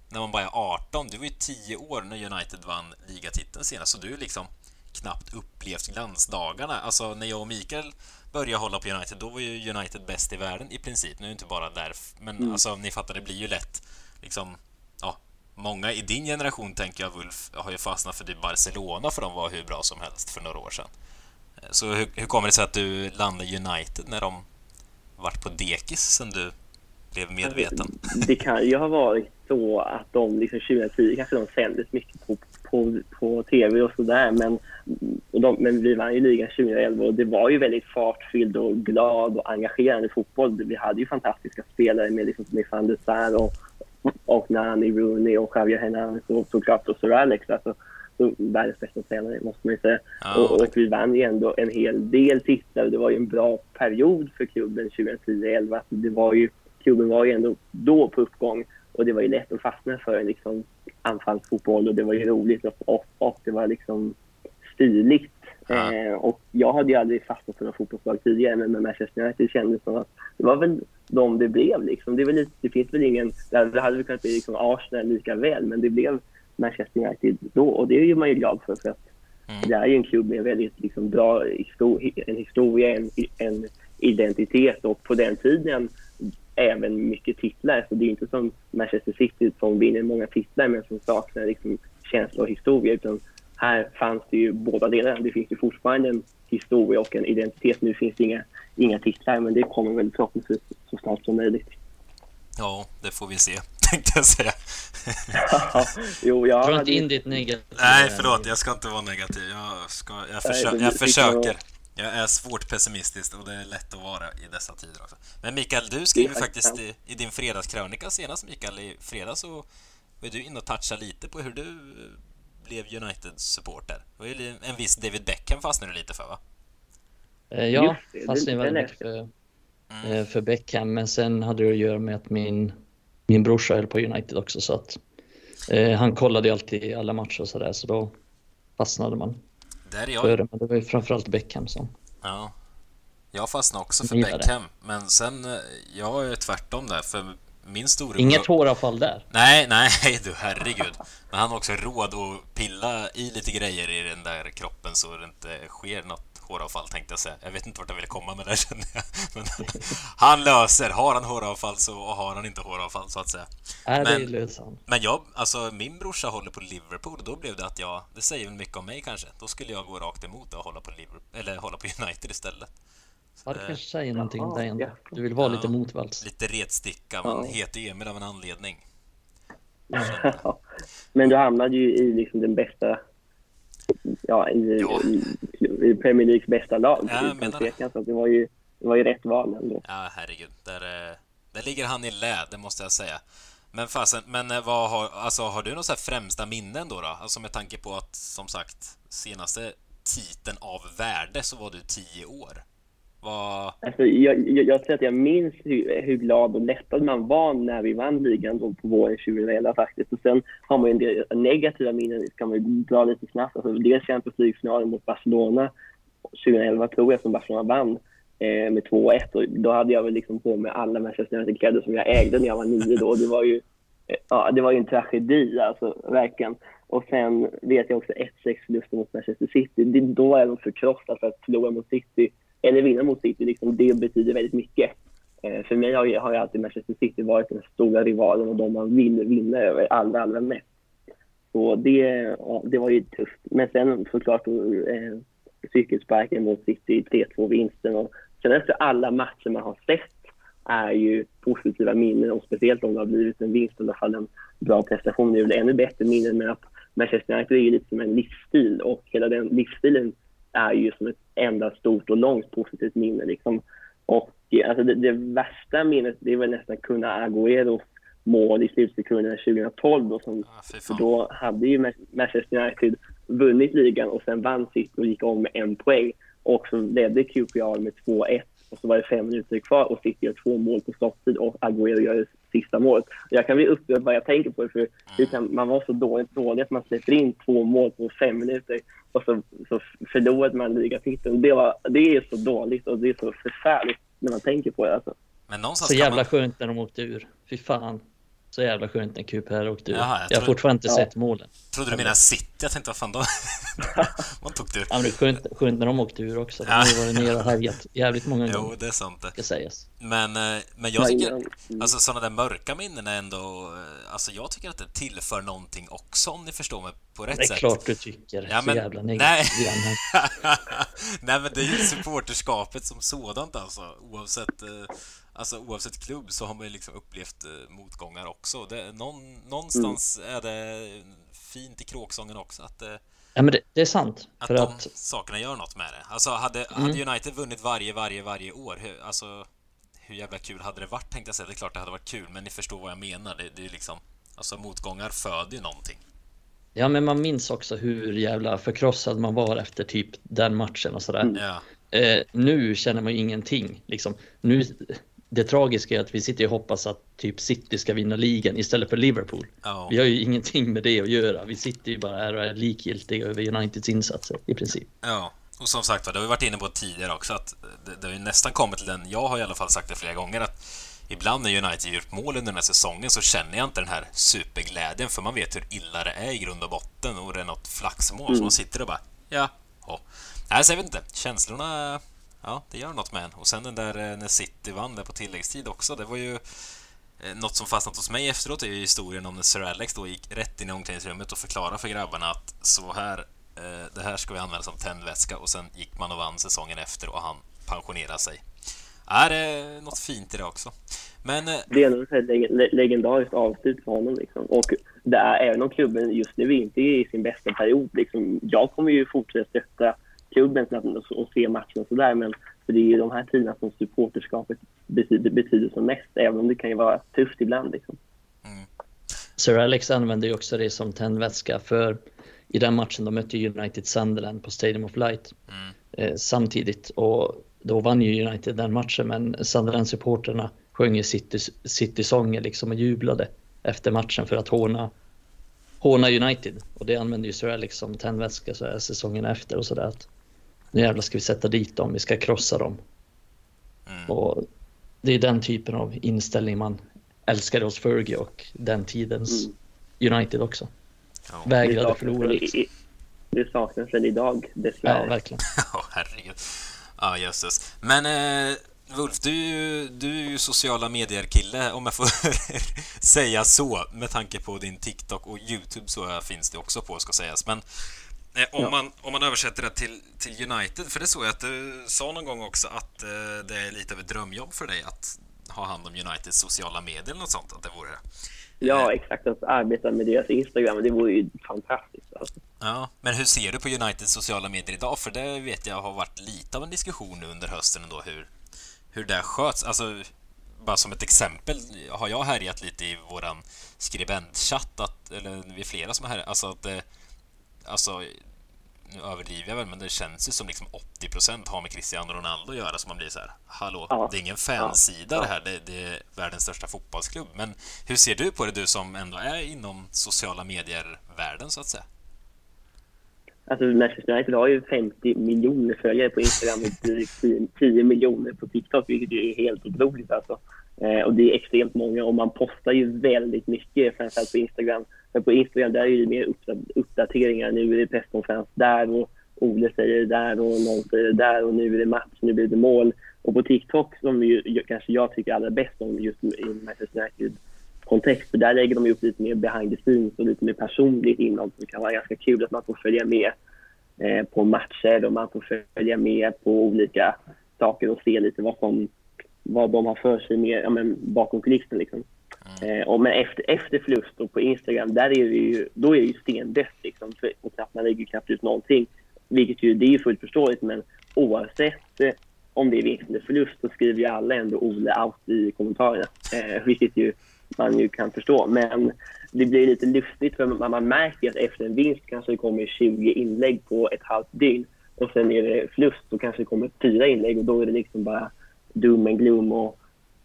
när man bara är 18, du var ju 10 år när United vann ligatiteln senast, så du är liksom knappt upplevt glansdagarna. Alltså, när jag och Mikael började hålla på United, då var ju United bäst i världen i princip. Nu är det inte bara där, men alltså, ni fattar, det blir ju lätt liksom, ja, många i din generation, tänker jag, Wulf, har ju fastnat för typ Barcelona för de var hur bra som helst för några år sedan. Så hur, hur kommer det sig att du landade United när de vart på dekis sen du blev medveten? Det kan ju ha varit så att de liksom 2010 kanske de sändes mycket på, på, på tv och sådär. Men, och de, men vi vann ju ligan 2011 och det var ju väldigt fartfylld och glad och engagerande fotboll. Vi hade ju fantastiska spelare med, liksom, med van der Sar och, och Nani, Rooney och Javier Hernandez och såklart och Sir Alex. Alltså, så världens bästa tränare måste man ju säga. Ja, och, och vi vann ju ändå en hel del titlar. Det var ju en bra period för klubben 2010-11. Det var ju, klubben var ju ändå då på uppgång och det var ju lätt att fastna för en liksom anfallsfotboll och det var ju roligt och, och, och det var liksom stiligt. Ja. Eh, och jag hade ju aldrig fastnat för någon fotbollslag tidigare men med Manchester United kändes som att det var väl de det blev liksom. Det, lite, det finns väl ingen, det hade väl kunnat bli liksom Arsenal lika väl men det blev Manchester United då och det är man ju glad för för att Mm. det är en klubb med väldigt liksom, bra histor- en historia, en, en identitet och på den tiden även mycket titlar. Så det är inte som Manchester City som vinner många titlar men som saknar liksom, känsla och historia. Utan här fanns det ju båda delarna. Det finns ju fortfarande en historia och en identitet. Nu finns det inga, inga titlar men det kommer väl förhoppningsvis så snart som möjligt. Ja, det får vi se. tänkte jag säga. jo, jag Dra inte in ditt negativa. Nej, förlåt, jag ska inte vara negativ. Jag, ska, jag, Nej, försö- det- jag försöker. Jag är svårt pessimistisk och det är lätt att vara i dessa tider också. Men Mikael, du skriver Ja, faktiskt i, i din fredagskrönika senast, Mikael, i fredags så var du inne och toucha lite på hur du blev United-supporter. Det var ju en viss David Beckham fastnade du lite för, va? Eh, Ja, Just det, fast det det- var den väldigt för, eh, för Beckham. Men sen hade det att göra med att min, min brorsa höll på United också så att eh, han kollade ju alltid alla matcher och sådär så då fastnade man Där är jag. för det. Men det var ju framförallt Beckham som... Ja. Jag fastnade också för det. Beckham, men sen, eh, jag är tvärtom där, för min storebror... Inget håravfall där. Nej, nej, du herregud. Men han har också råd att pilla i lite grejer i den där kroppen så det inte sker något håravfall tänkte jag säga. Jag vet inte vart jag ville komma med det känner jag. Men han löser. Har han håravfall så har han inte håravfall så att säga. Är Men- det löser. Men jag, alltså min brorsa håller på Liverpool och då blev det att jag, det säger väl mycket om mig kanske. Då skulle jag gå rakt emot och hålla på Liverpool, eller hålla på United istället. Ja, det kanske säger någonting dig ändå. ja. Du vill vara Ja. lite motvalls. Lite retsticka, man Ja. heter Emil av en anledning. Men du hamnade ju i liksom den bästa, ja, i, Ja. i, i Premier Leagues bästa lag. Ja, utan tvekan. Så att det var ju, det var ju rätt val ändå. Ja, herregud. Där, eh, där ligger han i lä, det måste jag säga. Men fasen, men eh, vad har, alltså, har du några så här främsta minnen då, då? Alltså med tanke på att, som sagt, senaste titeln av värde så var du tio år. Vad... Alltså, jag, jag, jag tror att jag minns hur, hur glad och lättad man var när vi vann ligan då på våren 2011 faktiskt. Och sen har man ju en del negativa minnen, kan man ju dra lite snabbt. Alltså, dels Champions League-finalen mot Barcelona 2011 tror jag som Barcelona vann eh, med 2-1. Och då hade jag väl liksom på mig alla Manchester United-kläder som jag ägde när jag var nio då. Det var ju, eh, ja, det var ju en tragedi alltså, verkligen. Och sen vet jag också 1-6 förlusten mot Manchester City. Det, då var jag nog förkrossad för att förlora mot City eller vinna mot City, liksom, det betyder väldigt mycket. Eh, för mig har har ju alltid Manchester City varit den stora rivalen och de man vill vinna över allra, allra mest. Så det, ja, det var ju tufft. Men sen såklart eh, cykelsparken mot City, 3-2-vinsten och sen efter alla matcher man har sett är ju positiva minnen och speciellt om det har blivit en vinst, i alla fall en bra prestation. Det är väl ännu bättre minnen Men att Manchester United är ju lite som en livsstil och hela den livsstilen är ju som ett enda stort och långt positivt minne. Liksom. Och eh, alltså det, det värsta minnet det väl nästan kunna Agüeros mål i slutsekunderna 2012 då, som Ah, då hade ju Ma- Manchester United vunnit ligan och sen vann City och gick om med en poäng. Och så ledde QPR med 2-1 och så var det fem minuter kvar och City gör två mål på stopptid och Agüero gör det sista målet. Jag kan bli upprörd bara jag tänker på det för hur kan man vara så dåligt dålig att man släpper in två mål på fem minuter och så, så förlorade man ligatiteln. Det, var, det är så dåligt och det är så förfärligt när man tänker på det. Alltså. Men någonstans Så jävla man... skönt när de åkte ur. Fy fan. Så jävla skönt när QPR åkte ur. Jaha, jag jag har fortfarande inte Ja. sett målen. Trodde du menade City? Jag tänkte, vad fan då? Man tog det. Ja, men det är skönt, skönt när de åkte ur också. De har ju varit nere och härjat jävligt många Jo, gånger. det är sant det. Ska sägas. Men, eh, men jag Ja, tycker, mm. alltså sådana där mörka minnen är ändå, eh, alltså jag tycker att det tillför någonting också om ni förstår mig på rätt Det är sätt. klart du tycker. Ja, så men- jävla nej. negativ igen här. Nej men det är ju supporterskapet som sådant alltså. Oavsett, eh, alltså oavsett klubb så har man ju liksom upplevt eh, motgångar också. Det, någon, någonstans Mm. är det fint i kråksången också att, eh, Ja, men det, det är sant. att För de att Mm. sakerna gör något med det. Alltså hade, hade United vunnit varje, varje, varje år, hur, alltså hur jävla kul hade det varit tänkte jag säga. Det är klart det hade varit kul, men ni förstår vad jag menar. Det, det är liksom, alltså motgångar föder ju någonting. Ja, men man minns också hur jävla förkrossad man var efter typ den matchen och sådär. Ja, Eh, nu känner man ju ingenting. Liksom. Nu, det tragiska är att vi sitter och hoppas att typ City ska vinna ligan istället för Liverpool. ja. Vi har ju ingenting med det att göra. Vi sitter ju bara här och är likgiltiga över Uniteds insatser i princip. Ja, och som sagt det har vi varit inne på tidigare också att det, det har ju nästan kommit till den, jag har i alla fall sagt det flera gånger att ibland när United gjort mål under den här säsongen så känner jag inte den här superglädjen för man vet hur illa det är i grund och botten och det är något flaxmål så man sitter och bara ja, ja. Nej, så jag vet inte. Känslorna, ja, det gör något med en. Och sen den där eh, när City vann där på tilläggstid också, det var ju eh, Något som fastnat hos mig efteråt är ju historien om när Sir Alex då gick rätt in i omklädningsrummet och förklarade för grabbarna att så här, eh, det här ska vi använda som tändvätska och sen gick man och vann säsongen efter och han pensionerade sig. är det något fint i det också. Men... Det är ändå ett leg- legendariskt avslut för honom. Liksom. Och det är, även om klubben just nu inte är i sin bästa period. Liksom, jag kommer ju fortsätta stötta klubben och, och se matchen och sådär. Men för det är ju de här tiderna som supporterskapet betyder, betyder som mest. Även om det kan ju vara tufft ibland. Liksom. Sir Alex använde ju också det som tändvätska för i den matchen de mötte ju United Sunderland på Stadium of Light eh, samtidigt och då vann ju United den matchen men Sunderland-supporterna sjöng ju City, City-sånger liksom och jublade efter matchen för att håna, håna United och det använde ju Sir Alex som tändvätska så här säsongen efter och sådär att nu jävlar ska vi sätta dit dem, vi ska krossa dem. Och det är den typen av inställning man älskade hos Fergie och den tidens United också. Ja. Vägrade förlora. Liksom. Det saknas väl idag, Ja, dessvärre. verkligen. Ja, herregud. Ja, jösses. Men eh, Wolf, du, är ju- du är ju sociala medier-kille, om jag får säga så, med tanke på din TikTok och YouTube så finns det också på, ska sägas. Men eh, om, man, om man översätter det till, till United, för det såg jag att du sa någon gång också att eh, det är lite av ett drömjobb för dig att ha hand om Uniteds sociala medier eller något sånt, att det vore. Ja, exakt. Att arbeta med deras Instagram, det vore ju fantastiskt. Alltså. Ja, men hur ser du på Uniteds sociala medier idag? För det vet jag har varit lite av en diskussion nu under hösten ändå, hur, hur det sköts. Alltså, bara som ett exempel har jag härjat lite i våran skribentchatt, att, eller vi är flera som har härjat, alltså att det, alltså, nu överdriver jag väl, men det känns ju som liksom 80% har med Cristiano Ronaldo att göra, så man blir så här, hallå, Ja. det är ingen fansida det här, det, det är världens största fotbollsklubb. Men hur ser du på det, du som ändå är inom sociala medier-världen, så att säga? Alltså, Manchester United har ju 50 miljoner följare på Instagram och drygt 10 10 miljoner på TikTok, vilket ju är helt otroligt. Alltså. Eh, och det är extremt många och man postar ju väldigt mycket, framförallt på Instagram. Men på Instagram där är det mer uppdateringar. Nu är det presskonferens där och Ole säger det där och någon säger det där och nu är det match, nu blir det mål. Och på TikTok, som ju, kanske jag tycker allra bäst om just i Manchester United kontext. För där lägger de upp lite mer behind the scenes och lite mer personligt innehåll. som det kan vara ganska kul att man får följa med eh, på matcher och man får följa med på olika saker och se lite vad, som, vad de har för sig med, ja, men, bakom kulissen. Liksom. Mm. Eh, och men efter, efter förlust och på Instagram, där är det ju, då är det ju stendött. Liksom, och knappt, man lägger knappt ut någonting. Vilket ju, det är ju fullt förståeligt, men oavsett eh, om det är vinst eller förlust så skriver ju alla ändå Ole out i kommentarerna. Eh, vilket ju man ju kan förstå. Men det blir lite lustigt för man, man märker att efter en vinst kanske det kommer 20 inlägg på ett halvt dygn. Och sen är det förlust då kanske det kommer fyra inlägg och då är det liksom bara doom and gloom och,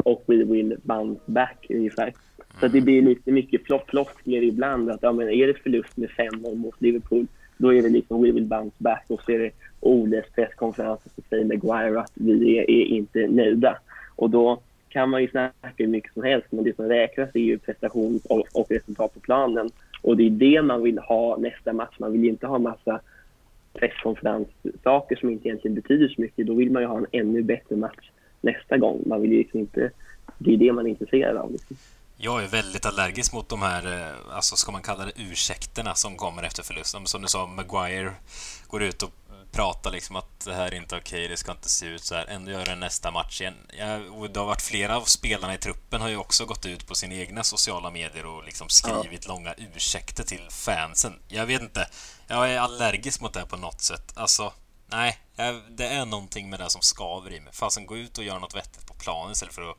och we will bounce back ungefär. Så det blir lite mycket floskler ibland. Att, ja, men är det förlust med 5-0 mot Liverpool, då är det liksom we will bounce back. Och så är det Oles presskonferens och så säger Maguire att vi är, är inte nöjda. Och då kan man ju snacka hur mycket som helst, men det som räknas är ju prestation och, och resultat på planen. Och det är det man vill ha nästa match. Man vill ju inte ha massa presskonferenssaker som inte egentligen betyder så mycket. Då vill man ju ha en ännu bättre match nästa gång. Man vill ju liksom inte... Det är det man är intresserad av. Liksom. Jag är väldigt allergisk mot de här, eh, alltså ska man kalla det ursäkterna som kommer efter förlusten. Som du sa, Maguire går ut och pratar liksom att det här är inte okej, det ska inte se ut så här. Ändå gör det nästa match igen. Jag, det har varit flera av spelarna i truppen har ju också gått ut på sina egna sociala medier och liksom skrivit långa ursäkter till fansen. Jag vet inte, jag är allergisk mot det på något sätt. Alltså, nej, det är någonting med det som skaver i mig. Fasen, gå ut och gör något vettigt på planen istället för att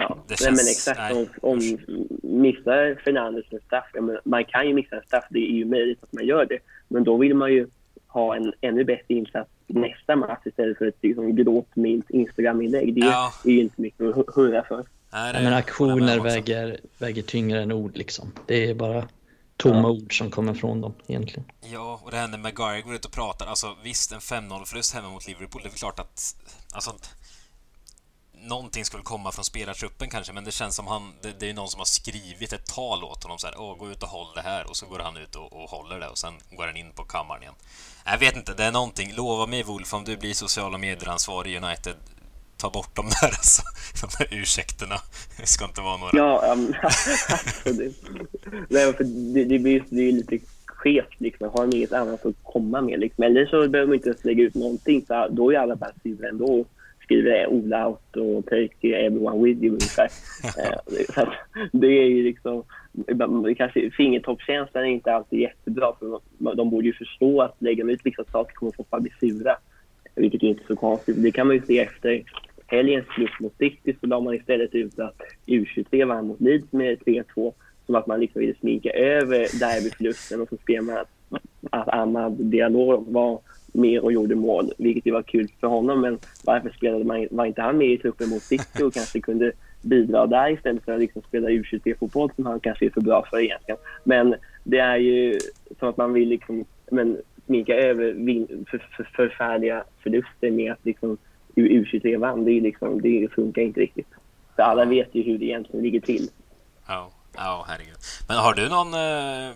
Ja, Det nej, men känns- exakt. nej, Om, om missar Fernandes en straff, ja, men man kan ju missa en straff, det är ju möjligt att man gör det. Men då vill man ju ha en ännu bättre insats nästa match istället för ett liksom, grått milt Instagram-inlägg. Det Ja. är ju inte mycket att hu- hurra för. Nej, men aktioner väger, väger tyngre än ord liksom. Det är bara tomma ord som kommer från dem egentligen. Ja, och det här när Maguire går ut och pratar, alltså visst en 5-0-förlust hemma mot Liverpool, det är väl klart att alltså, någonting skulle komma från spelartruppen kanske, men det känns som han, det, det är någon som har skrivit ett tal åt honom så här, åh, gå ut och håll det här, och så går han ut och, och håller det, och sen går han in på kammaren igen. Jag vet inte, det är någonting, lova mig Wolf, om du blir sociala medier-ansvarig i United, ta bort de där alltså, de där ursäkterna. Det ska inte vara några. Ja, um, absolut. Nej, för det, det blir det är lite skevt. Liksom. Har de inget annat att komma med? Liksom. Eller så behöver man inte ens lägga ut någonting. För då är alla bara sura ändå. skriver Ola out och take everyone with you ungefär. Eh, så att det är ju liksom, kanske fingertoppskänslan är inte alltid jättebra för de, de borde ju förstå att lägger de ut vissa saker kommer folk bara bli sura. Vilket är inte så konstigt. Det kan man ju se efter helgens förlust mot City så la man istället ut att U23 vann mot Leeds med 3-2 som att man liksom ville sminka över derbyförlusten och så skrev man att, att Ahmad Diallo var med och gjorde mål, vilket ju var kul för honom. Men varför spelade man, var inte han med i truppen mot City och kanske kunde bidra där istället för att liksom spela U23-fotboll som han kanske är för bra för egentligen. Men det är ju som att man vill liksom, men, sminka över för, för, förfärliga förluster med att liksom U- U23 vann. Det, är liksom, det funkar inte riktigt. För alla vet ju hur det egentligen ligger till. Ja, ja herregud. Men har du någon... eh,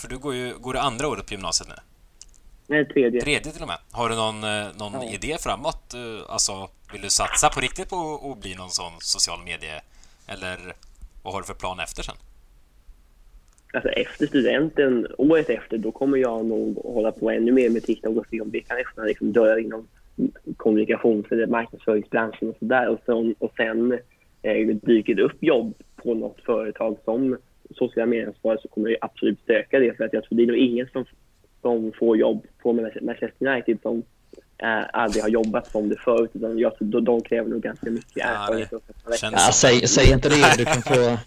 För du går ju går du andra året på gymnasiet nu? Nej, tredje. Tredje till och med. Har du någon, eh, någon Ja. idé framåt? Eh, Alltså, vill du satsa på riktigt på att bli någon sån social medie? Eller vad har du för plan efter sen? Alltså efter studenten, året efter, då kommer jag nog hålla på ännu mer med TikTok och se om det kan öppna liksom dörrar inom kommunikations eller marknadsföringsbranschen och sådär. Och sen, och sen eh, dyker det upp jobb på något företag som sociala medieansvarig så kommer jag absolut söka det. För att jag tror det är nog ingen som, som får jobb på Manchester United som eh, aldrig har jobbat som det förut. Utan jag tror de, de kräver nog ganska mycket Ja, erfarenhet. känns- Ja, säg, säg inte det, du kan få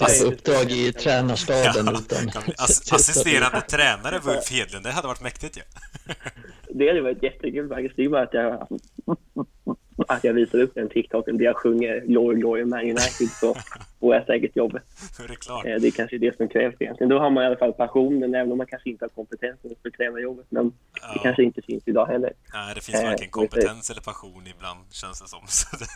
få uppdrag i tränarstaben utan... Ass- assisterande tränare Wulf Hedlund, det hade varit mäktigt ju. Det hade varit jättekul faktiskt. Det är bara att jag, att jag visar upp den TikToken där jag sjunger Glory Glory Man United så får jag säkert jobbet. Är det klart. Eh, Det är kanske det som krävs egentligen. Då har man i alla fall passionen även om man kanske inte har kompetensen för att kräva jobbet. Men det Ja. kanske inte finns idag heller. Nej, det finns Eh, varken vi kompetens eller passion ibland, känns det som. Så det,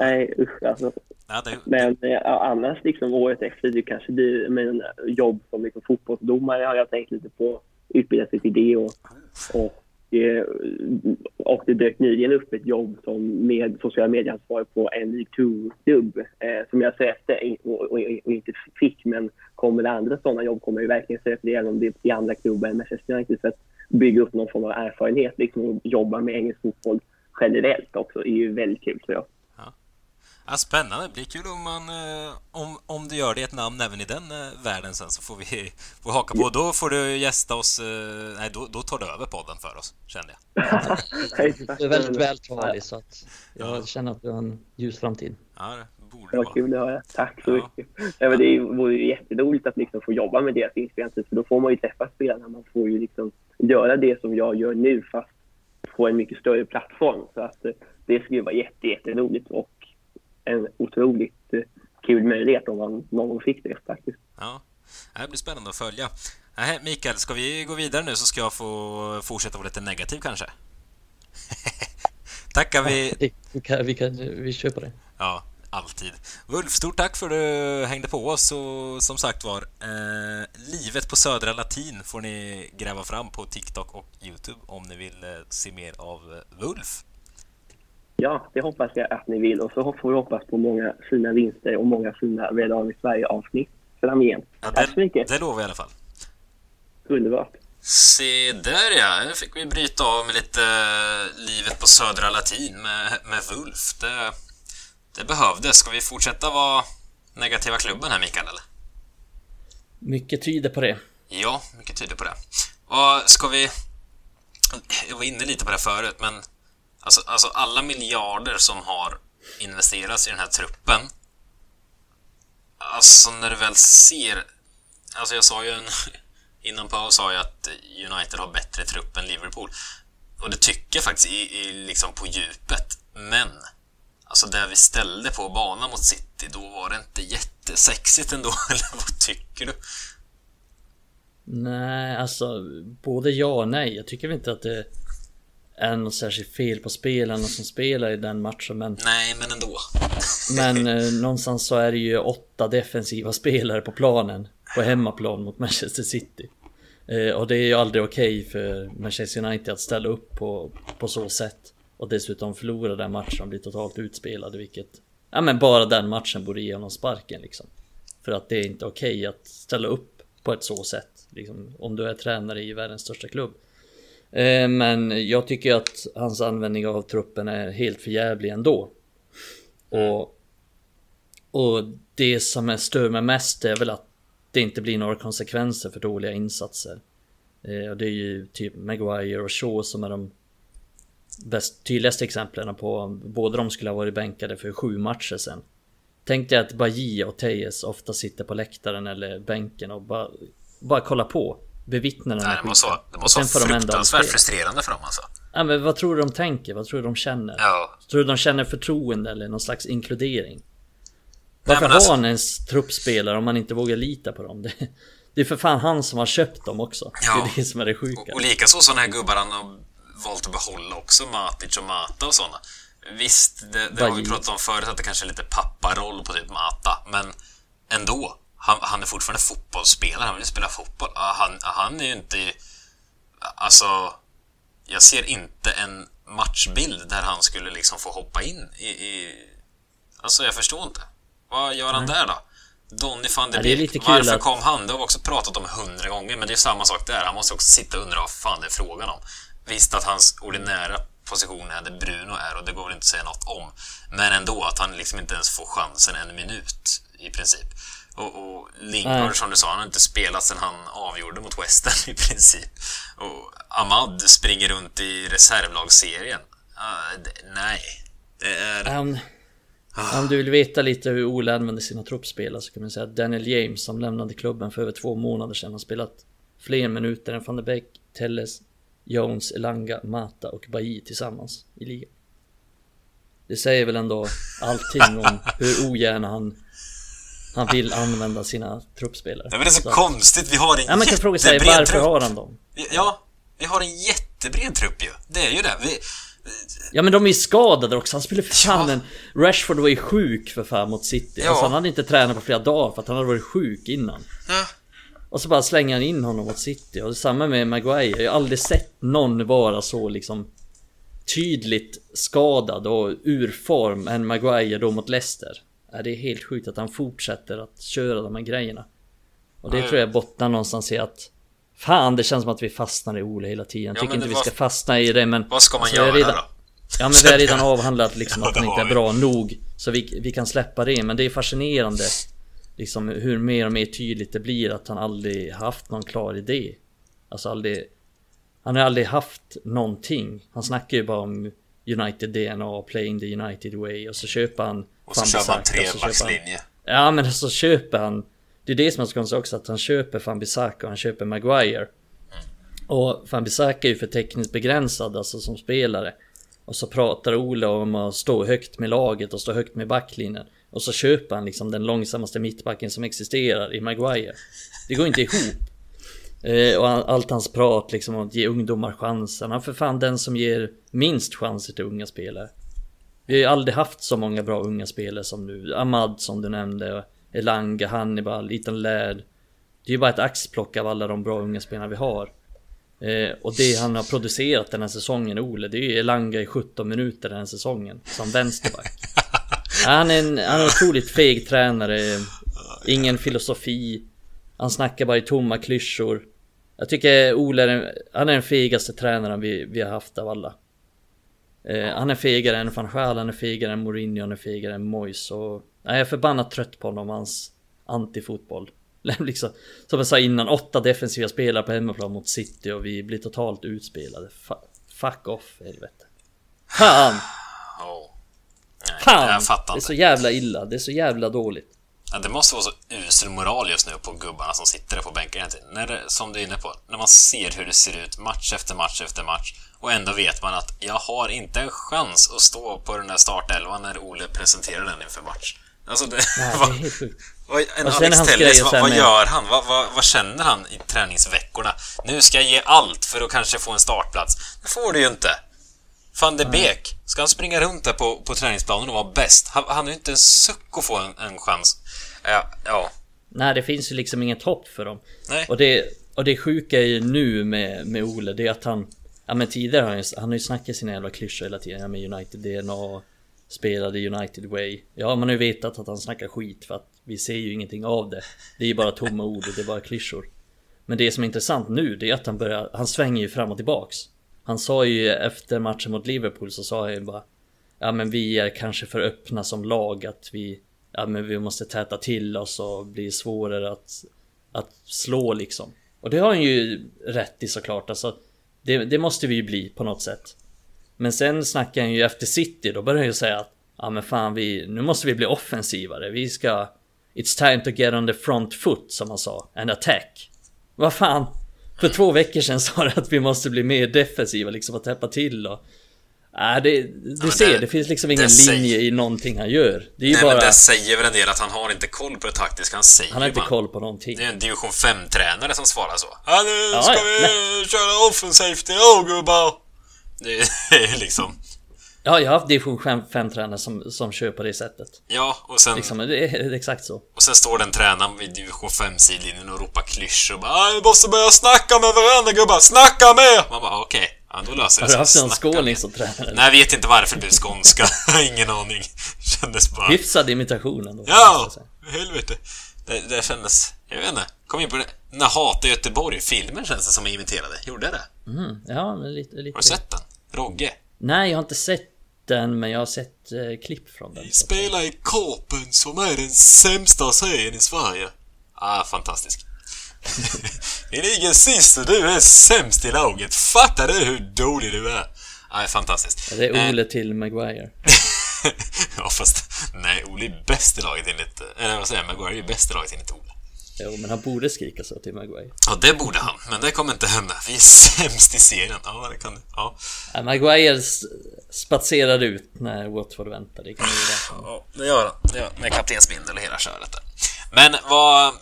Nej usch alltså. ja, det, Men eh, ja, annars liksom året efter det kanske blir men, jobb som liksom fotbollsdomare har jag tänkt lite på. Utbilda sig till det och, och, eh, Eh, och det dök nyligen upp ett jobb som med sociala medieansvarig på en YouTube-klubb eh, som jag sökte och, och, och inte fick men kommer det andra sådana jobb kommer jag verkligen söka det om det är i andra klubbar än Manchester United för att bygga upp någon form av erfarenhet liksom, och jobba med engelsk fotboll generellt också är ju väldigt kul tror jag ja, spännande. Det blir kul om, man, eh, om, om du gör det ett namn även i den eh, världen sen så får vi får haka på. Då får du gästa oss. eh, Nej, då, då tar du över podden för oss, kände jag. Du är väldigt vältalig så att jag känner att du har en ljus framtid. Ja, det borde Det vara. kul att höra. Tack så Ja. mycket. Ja, men det är- vore ju jätteroligt att liksom få jobba med deras inspelningstid för då får man ju träffa spelarna. Man får ju liksom göra det som jag gör nu fast på en mycket större plattform. Så att det skulle vara jätte, jätteroligt och en otroligt eh, kul möjlighet om man någon gång fick det faktiskt. Ja, det blir spännande att följa. Nej, Mikael, ska vi gå vidare nu så ska jag få fortsätta vara lite negativ kanske? Tackar vi... Vi, kan, vi, kan, vi på det. Ja, alltid. Wulf, stort tack för att du hängde på oss och som sagt var, eh, livet på Södra Latin får ni gräva fram på TikTok och Youtube om ni vill eh, se mer av eh, Wulf. Ja, det hoppas jag att ni vill och så får vi hoppas på många fina vinster och många fina Red Army Sverige-avsnitt framgent. Ja, Tack så mycket. det lovar jag i alla fall. Underbart. Se där ja, nu fick vi bryta av med lite eh, livet på Södra Latin med, med Wulf. Det, det behövdes. Ska vi fortsätta vara negativa klubben här Mikael eller? Mycket tyder på det. Ja, mycket tyder på det. Och ska vi... Jag var inne lite på det förut, men alltså, alltså alla miljarder som har investerats i den här truppen. Alltså när du väl ser... Alltså jag sa ju en... Innan paus sa jag att United har bättre trupp än Liverpool. Och det tycker jag faktiskt i, i, liksom på djupet. Men Alltså det vi ställde på banan mot City, då var det inte jättesexigt ändå, eller vad tycker du? Nej, alltså både ja och nej. Jag tycker väl inte att det är något särskilt fel på spelarna som spelar i den matchen. Men, Nej, men ändå. men eh, någonstans så är det ju åtta defensiva spelare på planen. På hemmaplan mot Manchester City. Eh, och det är ju aldrig okej för Manchester United att ställa upp på, på så sätt. Och dessutom förlora den matchen och bli totalt utspelade vilket... Ja men bara den matchen borde ge honom sparken liksom. För att det är inte okej att ställa upp på ett så sätt. Liksom, om du är tränare i världens största klubb. Eh, men jag tycker att hans användning av truppen är helt förjävlig ändå. Och, och det som är stör mig mest är väl att det inte blir några konsekvenser för dåliga insatser. Eh, och det är ju typ Maguire och Shaw som är de bäst, tydligaste exemplen på båda de skulle ha varit bänkade för sju matcher sen. Tänk dig att Bajia och Tejes ofta sitter på läktaren eller bänken och bara, bara kollar på. Bevittnar den Nej, här det måste vara, det måste vara fruktansvärt frustrerande för dem alltså. Ja, men vad tror du de tänker? Vad tror du de känner? Ja. Tror du de känner förtroende eller någon slags inkludering? Varför har alltså- han ens truppspelare om man inte vågar lita på dem? Det, det är för fan han som har köpt dem också. Ja. Det är det som är det sjuka. Och, och likaså sådana här gubbar han har valt att behålla också, Matic och Mata och sådana. Visst, det, det har vi pratat om förut att det kanske är lite papparoll på typ Mata, men ändå. Han, han är fortfarande fotbollsspelare, han vill spela fotboll. Ah, Han, han är ju inte... Alltså, jag ser inte en matchbild där han skulle liksom få hoppa in i... i alltså, jag förstår inte. Vad gör han där då? Donny van de Ja, det är Beek, kul varför att- kom han? Det har vi också pratat om hundra gånger, men det är samma sak där. Han måste också sitta och undra vad fan det är frågan om. Visst att hans ordinära position är där Bruno är och det går väl inte att säga något om. Men ändå att han liksom inte ens får chansen en minut i princip. Och, och Lingard, som du sa, han har inte spelat sedan han avgjorde mot Western i princip. Och Ahmad springer runt i reservlagsserien. Ah, det, nej. Det är... Om, om du vill veta lite hur Ole använder sina truppspelare så kan man säga att Daniel James som lämnade klubben för över två månader sedan har spelat fler minuter än van der Beek, Telles, Jones, Elanga, Mata och Bailly tillsammans i ligan. Det säger väl ändå allting om hur ogärna han, han vill använda sina truppspelare. Det är så Så- konstigt, vi har en Ja, man kan fråga sig varför trupp. har han dem? Ja, vi har en jättebred trupp ju. Det är ju det. Vi, Ja men de är ju skadade också, han spelade för fan Ja. en... Rashford var ju sjuk för fan mot City. Ja. Alltså han hade inte tränat på flera dagar för att han hade varit sjuk innan. ja, Och så bara slänger han in honom mot City. Och samma med Maguire. Jag har aldrig sett någon vara så liksom tydligt skadad och ur form än Maguire då mot Leicester. Ja, det är helt sjukt att han fortsätter att köra de här grejerna. Och det Ja, tror jag bottnar någonstans i att Fan det känns som att vi fastnar i Ole hela tiden. Jag Ja, tycker inte vi var- ska fastna i det men... vad ska man alltså, vi göra redan- då? Ja men vi har redan avhandlat liksom Ja, att han inte är vi. bra nog. Så vi, vi kan släppa det. Men det är fascinerande. Liksom hur mer och mer tydligt det blir att han aldrig haft någon klar idé. Alltså aldrig... Han har aldrig haft någonting. Han snackar ju bara om United DNA, playing the United way och så köper han och så kör man trebackslinje. Ja men så köper han Det är det som är så konstigt också att han köper Van Bissaka och han köper Maguire. Och Van Bissaka är ju för tekniskt begränsad alltså som spelare. Och så pratar Ole om att stå högt med laget och stå högt med backlinjen. Och så köper han liksom den långsammaste mittbacken som existerar i Maguire. Det går inte ihop Eh, och all- allt hans prat liksom om att ge ungdomar chansen. Han är för fan den som ger minst chanser till unga spelare. Vi har ju aldrig haft så många bra unga spelare som nu. Ahmad som du nämnde, Elanga, Hannibal, Ethan Laird. Det är ju bara ett axplock av alla de bra unga spelarna vi har. Eh, och det han har producerat den här säsongen, Ole, det är ju Elanga i 17 minuter den här säsongen. Som vänsterback. Han är en, han är en otroligt feg tränare. Ingen filosofi. Han snackar bara i tomma klyschor. Jag tycker Ole är den, han är den fegaste tränaren vi, vi har haft av alla. Eh, han är fegare än van Gaal, han är fegare än Mourinho, han är fegare än Moyes och... Nej, jag är förbannat trött på honom och hans antifotboll. liksom, som jag sa innan, åtta defensiva spelare på hemmaplan mot City och vi blir totalt utspelade. Fa- fuck off, helvete. Fan! Oh. Nej, Fan! Jag fattar Det är så jävla illa, det är så jävla dåligt. Ja, det måste vara så usel moral just nu på gubbarna som sitter där på bänken. När det, som du är inne på, när man ser hur det ser ut match efter match efter match och ändå vet man att jag har inte en chans att stå på den där startelvan när Ole presenterar den inför match. Alltså det... Nej, vad, vad, en Och Alex Telles, vad, vad gör han? Vad, vad, vad känner han i träningsveckorna? Nu ska jag ge allt för att kanske få en startplats. Det får du ju inte. Van de Beek, ska han springa runt där på, på träningsplanen och vara bäst? Han, han har ju inte en suck att få en, en chans. Ja, ja. Nej, det finns ju liksom inget hopp för dem. Nej. Och det, och det sjuka är ju nu med, med Ole, det är att han... Ja men tidigare har han, han har ju snackat sina jävla klyschor hela tiden. Ja med United DNA, spelade United Way. Ja man har ju vetat att han snackar skit för att vi ser ju ingenting av det. Det är ju bara tomma ord och det är bara klyschor. Men det som är intressant nu, det är att han börjar... Han svänger ju fram och tillbaks. Han sa ju efter matchen mot Liverpool så sa han ju bara Ja men vi är kanske för öppna som lag att vi Ja men vi måste täta till oss och bli svårare att Att slå liksom. Och det har han ju rätt i såklart alltså det, det måste vi ju bli på något sätt. Men sen snackar han ju efter City då börjar han ju säga att Ja men fan vi, nu måste vi bli offensivare, vi ska It's time to get on the front foot som han sa, and attack. Vad fan? För två veckor sedan sa du att vi måste bli mer defensiva liksom och täppa till och Nej, det, du Ja, ser, det- det, finns liksom ingen säger- linje i någonting han gör. Det är Nej, bara... men det säger väl en del att han har inte koll på det taktiska. Han säger Han har inte bara- koll på någonting. Det är en division 5-tränare som svarar så. Ja, nu ska ja, vi köra offensivt idag gubbar. Det är liksom... Ja, jag har haft division 5 tränare som, som kör på det sättet. Ja, och sen, Liksom, det är exakt så. och sen står den tränaren vid division 5-sidlinjen och ropar klyschor och bara "Ah, Vi måste börja snacka med varandra gubbar, snacka mer! Man bara okej, ja, då löser det Har du sig. haft Snacka skåning som tränare? Nej, jag vet inte varför det blev skånska. Ingen aning. Kändes bara... Hyfsad imitation ändå. Ja! Helvete. Det, det kändes... Jag vet inte. Kom in på det. Den här Hata Göteborg-filmen känns det som jag imiterade. Gjorde jag det? Mm, ja, lite, lite. Har du sett den? Rogge? Nej, jag har inte sett den, men jag har sett eh, klipp från den. Vi spelar i Korpen som är den sämsta serien i Sverige. Ah, fantastisk. Ligger sist och du är sämst i laget. Fattar du hur dålig du är? Ah, fantastiskt. Det Eh, är Ole till Maguire. ja, fast... Nej, Ole är bäst i laget enligt... Eller vad säger jag? Maguire är bäst i laget enligt Ole. Jo, men han borde skrika så till Maguire. Ja, det borde han, men det kommer inte hända. Vi är sämst i serien. Ja, det kan det. Ja. Ja, Maguire s- spatserar ut när Watford väntar. Det kan ju. Ja, det gör han. Det gör han. Med kaptensbindel och hela köret där. Men vad,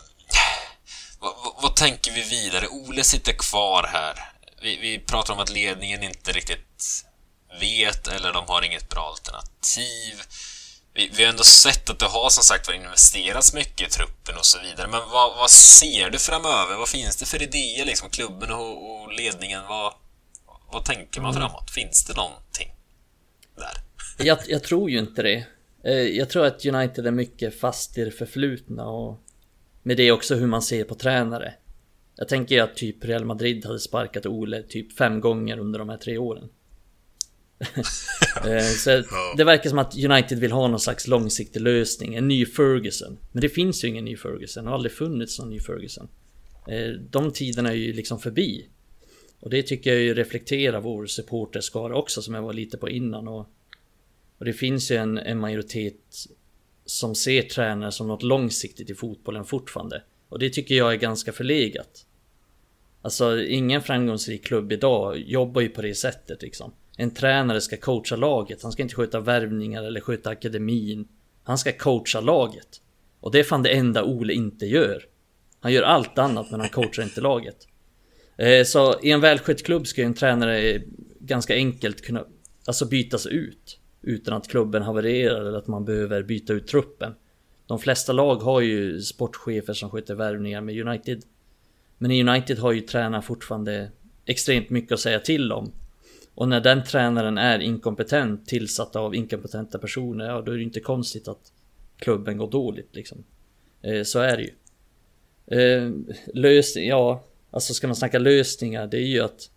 vad... vad- Vad tänker vi vidare? Ole sitter kvar här. Vi, vi pratar om att ledningen inte riktigt vet eller de har inget bra alternativ. Vi, vi har ändå sett att det har som sagt var investerats mycket i truppen och så vidare. Men vad, vad ser du framöver? Vad finns det för idéer liksom? Klubben och, och ledningen? Vad, vad tänker man framåt? Finns det någonting där? Jag, jag tror ju inte det. Eh, Jag tror att United är mycket fast i det förflutna och med det också hur man ser på tränare. Jag tänker att typ Real Madrid hade sparkat Ole typ fem gånger under de här tre åren. Eh, Så det verkar som att United vill ha någon slags långsiktig lösning, en ny Ferguson. Men det finns ju ingen ny Ferguson, det har aldrig funnits någon ny Ferguson. Eh, De tiderna är ju liksom förbi. Och det tycker jag ju reflekterar vår supporterskara också som jag var lite på innan. Och, och det finns ju en, en majoritet som ser tränare som något långsiktigt i fotbollen fortfarande. Och det tycker jag är ganska förlegat. Alltså ingen framgångsrik klubb idag jobbar ju på det sättet liksom. En tränare ska coacha laget, han ska inte sköta värvningar eller sköta akademin. Han ska coacha laget. Och det är fan det enda Ole inte gör. Han gör allt annat men han coachar inte laget. Eh, så i en välskött klubb ska ju en tränare eh, ganska enkelt kunna alltså bytas ut. Utan att klubben havererar eller att man behöver byta ut truppen. De flesta lag har ju sportchefer som sköter värvningar med United. Men i United har ju tränaren fortfarande extremt mycket att säga till om. Och när den tränaren är inkompetent, tillsatt av inkompetenta personer, ja då är det inte konstigt att klubben går dåligt liksom. Eh, Så är det ju. Eh, lösning, ja, alltså ska man snacka lösningar, det är ju att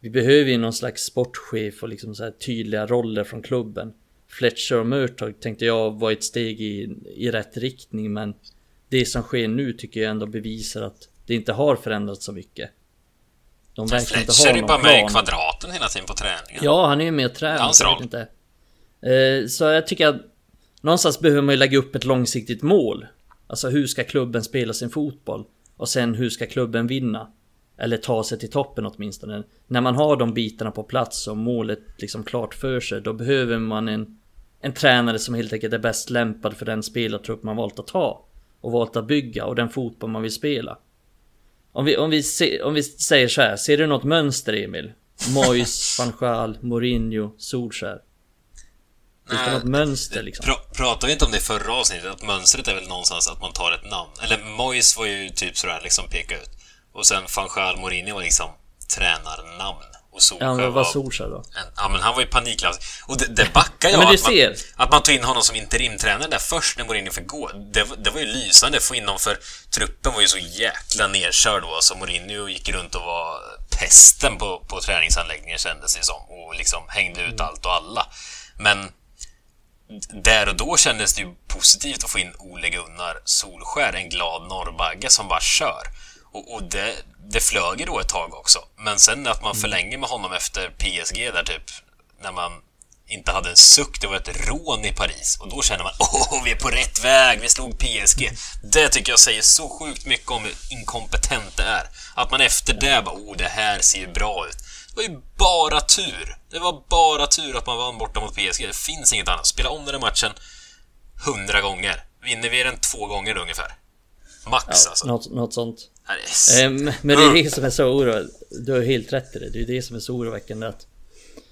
vi behöver ju någon slags sportchef och liksom så här tydliga roller från klubben. Fletcher och Murtag tänkte jag var ett steg i, i rätt riktning men det som sker nu tycker jag ändå bevisar att det inte har förändrats så mycket. De verkar inte ha är ju någon bara med i plan. kvadraten hela tiden på träningen. Ja, han är ju med och tränar. Hans roll. inte. Eh, Så jag tycker att någonstans behöver man ju lägga upp ett långsiktigt mål. Alltså hur ska klubben spela sin fotboll? Och sen hur ska klubben vinna? Eller ta sig till toppen åtminstone. När man har de bitarna på plats och målet liksom klart för sig, då behöver man en, en tränare som helt enkelt är bäst lämpad för den spelartrupp man valt att ha. Och valt att bygga och den fotboll man vill spela. Om vi, om vi, se, om vi säger så här, ser du något mönster Emil? Moyes, van Gaal, Mourinho, Solskär. Finns det något mönster liksom? Pra, pratade vi inte om det i förra avsnittet? Att mönstret är väl någonstans att man tar ett namn. Eller Moyes var ju typ sådär liksom peka ut. Och sen van Gaal Mourinho var liksom tränarnamn. Och Solskjaer Ja, men var. Solskjaer då? Ja, men han var ju panikklass. Och det, det backar jag Ja, men att, man, ser. att man tog in honom som interimtränare där först när Mourinho fick gå. Det, det var ju lysande att få in honom för truppen var ju så jäkla nerkörd då. Så Mourinho gick runt och var pesten på, på träningsanläggningen kändes det som. Och liksom hängde ut allt och alla. Men där och då kändes det ju positivt att få in Ole Gunnar Solskär, en glad norrbagge som bara kör. Och, och det, det flög då ett tag också. Men sen att man förlänger med honom efter PSG där typ, när man inte hade en suck, det var ett rån i Paris. Och då känner man åh, vi är på rätt väg, vi slog PSG. Det tycker jag säger så sjukt mycket om hur inkompetent det är. Att man efter det bara, åh, det här ser ju bra ut. Det var ju bara tur. Det var bara tur att man vann borta mot PSG. Det finns inget annat. Spela om den här matchen hundra gånger. Vinner vi den två gånger ungefär. Max alltså. Något, något sånt. Ehm, men det är det som är så oroväckande. Du har helt rätt i det. Det är det som är så oroväckande att...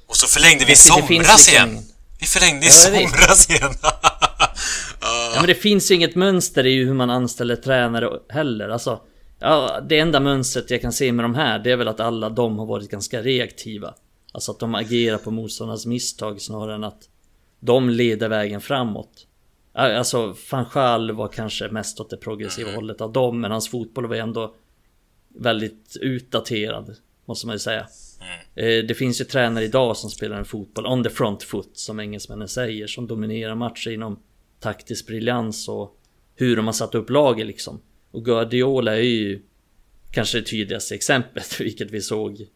Och så förlängde vi i somras igen. Vi förlängde i Ja, somras igen. Ja, men det finns ju inget mönster i hur man anställer tränare heller. Alltså, ja, det enda mönstret jag kan se med de här, det är väl att alla de har varit ganska reaktiva. Alltså att de agerar på motståndarnas misstag snarare än att de leder vägen framåt. Alltså, van Gaal var kanske mest åt det progressiva hållet av dem, men hans fotboll var ändå väldigt utdaterad, måste man ju säga. Eh, Det finns ju tränare idag som spelar en fotboll on the front foot, som engelsmännen säger, som dominerar matcher inom taktisk briljans och hur de har satt upp laget liksom. Och Guardiola är ju kanske det tydligaste exemplet, vilket vi såg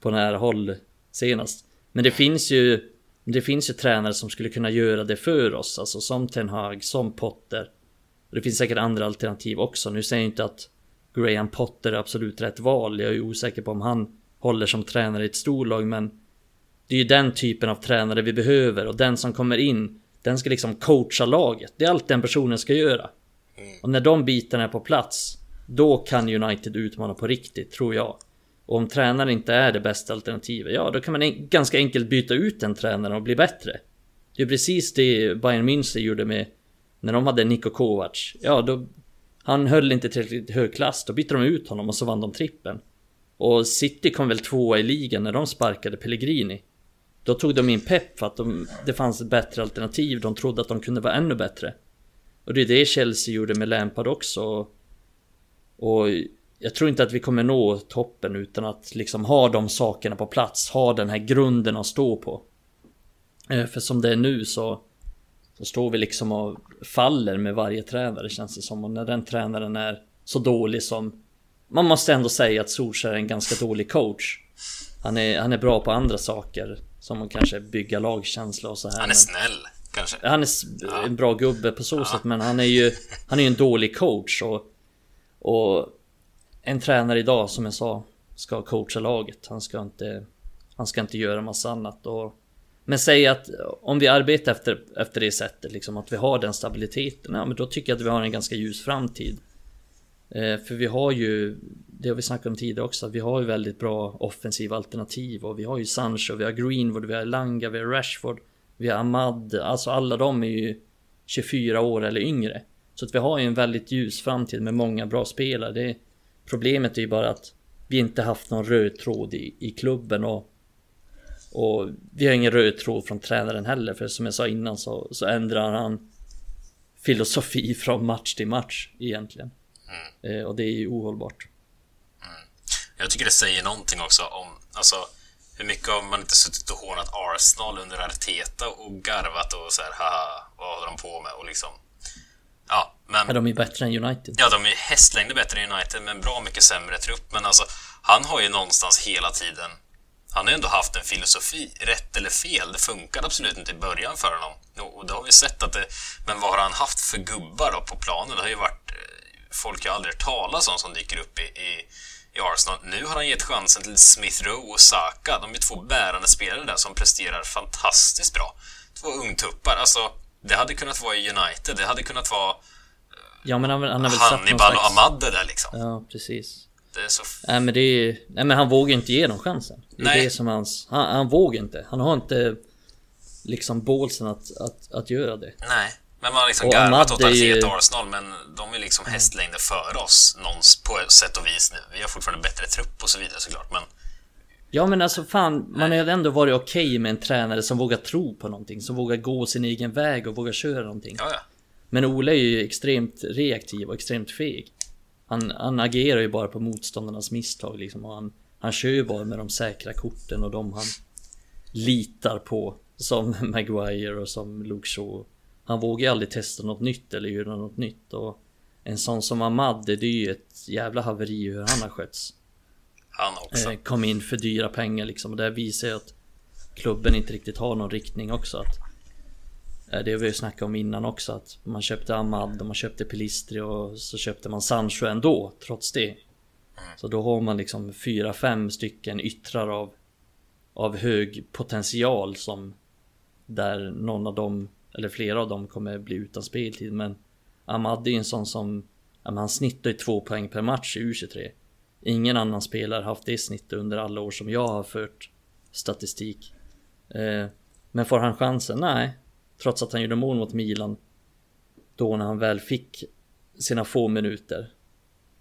på nära håll senast. Men det finns ju det finns ju tränare som skulle kunna göra det för oss, alltså som Ten Hag, som Potter. Det finns säkert andra alternativ också. Nu säger jag inte att Graham Potter är absolut rätt val. Jag är osäker på om han håller som tränare i ett storlag, men det är ju den typen av tränare vi behöver och den som kommer in, den ska liksom coacha laget. Det är allt den personen ska göra. Och när de bitarna är på plats, då kan United utmana på riktigt, tror jag. Och om tränaren inte är det bästa alternativet, ja då kan man en- ganska enkelt byta ut den tränaren och bli bättre. Det är precis det Bayern München gjorde med när de hade Niko Kovac. Ja, då han höll inte tillräckligt hög klass, då bytte de ut honom och så vann de trippen. Och City kom väl tvåa i ligan när de sparkade Pellegrini. Då tog de in Pep för att de, det fanns ett bättre alternativ, de trodde att de kunde vara ännu bättre. Och det är det Chelsea gjorde med Lampard också. Och jag tror inte att vi kommer nå toppen utan att liksom ha de sakerna på plats, ha den här grunden att stå på. Eh, För som det är nu så, så står vi liksom och faller med varje tränare känns det som. Och när den tränaren är så dålig som... Man måste ändå säga att Solskjaer är en ganska dålig coach. Han är, han är bra på andra saker. Som att kanske bygga lagkänsla och så här. Han är snäll, kanske. han är en bra gubbe på så sätt men han är ju Han är ju en dålig coach och Och en tränare idag som jag sa Ska coacha laget Han ska inte Han ska inte göra massa annat och Men säg att om vi arbetar efter, efter det sättet liksom att vi har den stabiliteten Ja men då tycker jag att vi har en ganska ljus framtid eh, För vi har ju Det har vi snackat om tidigare också att Vi har ju väldigt bra offensiva alternativ och vi har ju Sancho, vi har Greenwood, vi har Langa, vi har Rashford vi har Ahmad, alltså alla de är ju 24 år eller yngre. Så att vi har ju en väldigt ljus framtid med många bra spelare. Det, problemet är ju bara att vi inte haft någon röd tråd i, i klubben och, och vi har ingen röd tråd från tränaren heller. För som jag sa innan så, så ändrar han filosofi från match till match egentligen. Eh, och det är ju ohållbart. Jag tycker det säger någonting också om, alltså, hur mycket har man inte suttit och hånat Arsenal under Arteta och garvat och så här, haha, vad håller de på med? Och liksom, ja, men... Är de är bättre än United. Ja, de är hästlängder bättre än United, men bra mycket sämre trupp. Men alltså, han har ju någonstans hela tiden... Han har ju ändå haft en filosofi, rätt eller fel. Det funkade absolut inte i början för honom. Och det har vi sett att det... Men vad har han haft för gubbar då på planen? Det har ju varit eh, folk jag aldrig hört talas om som dyker upp i, i, i Arsenal. Nu har han gett chansen till Smith Rowe och Saka. De är två bärande spelare där som presterar fantastiskt bra. Två ungtuppar. Alltså, det hade kunnat vara i United. Det hade kunnat vara Ja men han, han har väl Hannibal och slags... Ahmad det där liksom. Ja precis. Det är så... Nej men det är Nej men han vågar inte ge dem chansen. Det är Nej. det som hans... Han, han vågar inte. Han har inte Liksom bålsen att, att, att göra det. Nej. Men man har liksom Och garvat åt är ju- Arsenal, men de är liksom hästlängder före oss någons, på sätt och vis nu. Vi har fortfarande bättre trupp och så vidare såklart, men Ja men alltså fan, man har ändå varit okej med en tränare som vågar tro på någonting, som vågar gå sin egen väg och vågar köra någonting. Ja, ja. Men Ole är ju extremt reaktiv och extremt feg. Han, han agerar ju bara på motståndarnas misstag liksom och han, han kör ju bara med de säkra korten och de han litar på. Som Maguire och som Luke Shaw. Han vågar ju aldrig testa något nytt eller göra något nytt och en sån som Ahmad, det är ju ett jävla haveri hur han har skötts. Han också. Eh, kom in för dyra pengar liksom och det visar ju att klubben inte riktigt har någon riktning också. Att, eh, det har vi ju snackat om innan också att man köpte Ahmad och man köpte Pilistri och så köpte man Sancho ändå trots det. Så då har man liksom fyra, fem stycken yttrar av av hög potential som där någon av dem eller flera av dem kommer bli utan speltid men Ahmad är ju en sån som ja, han snittar ju två poäng per match i U23 Ingen annan spelare har haft det snittet under alla år som jag har fört statistik eh, Men får han chansen? Nej Trots att han gjorde mål mot Milan Då när han väl fick sina få minuter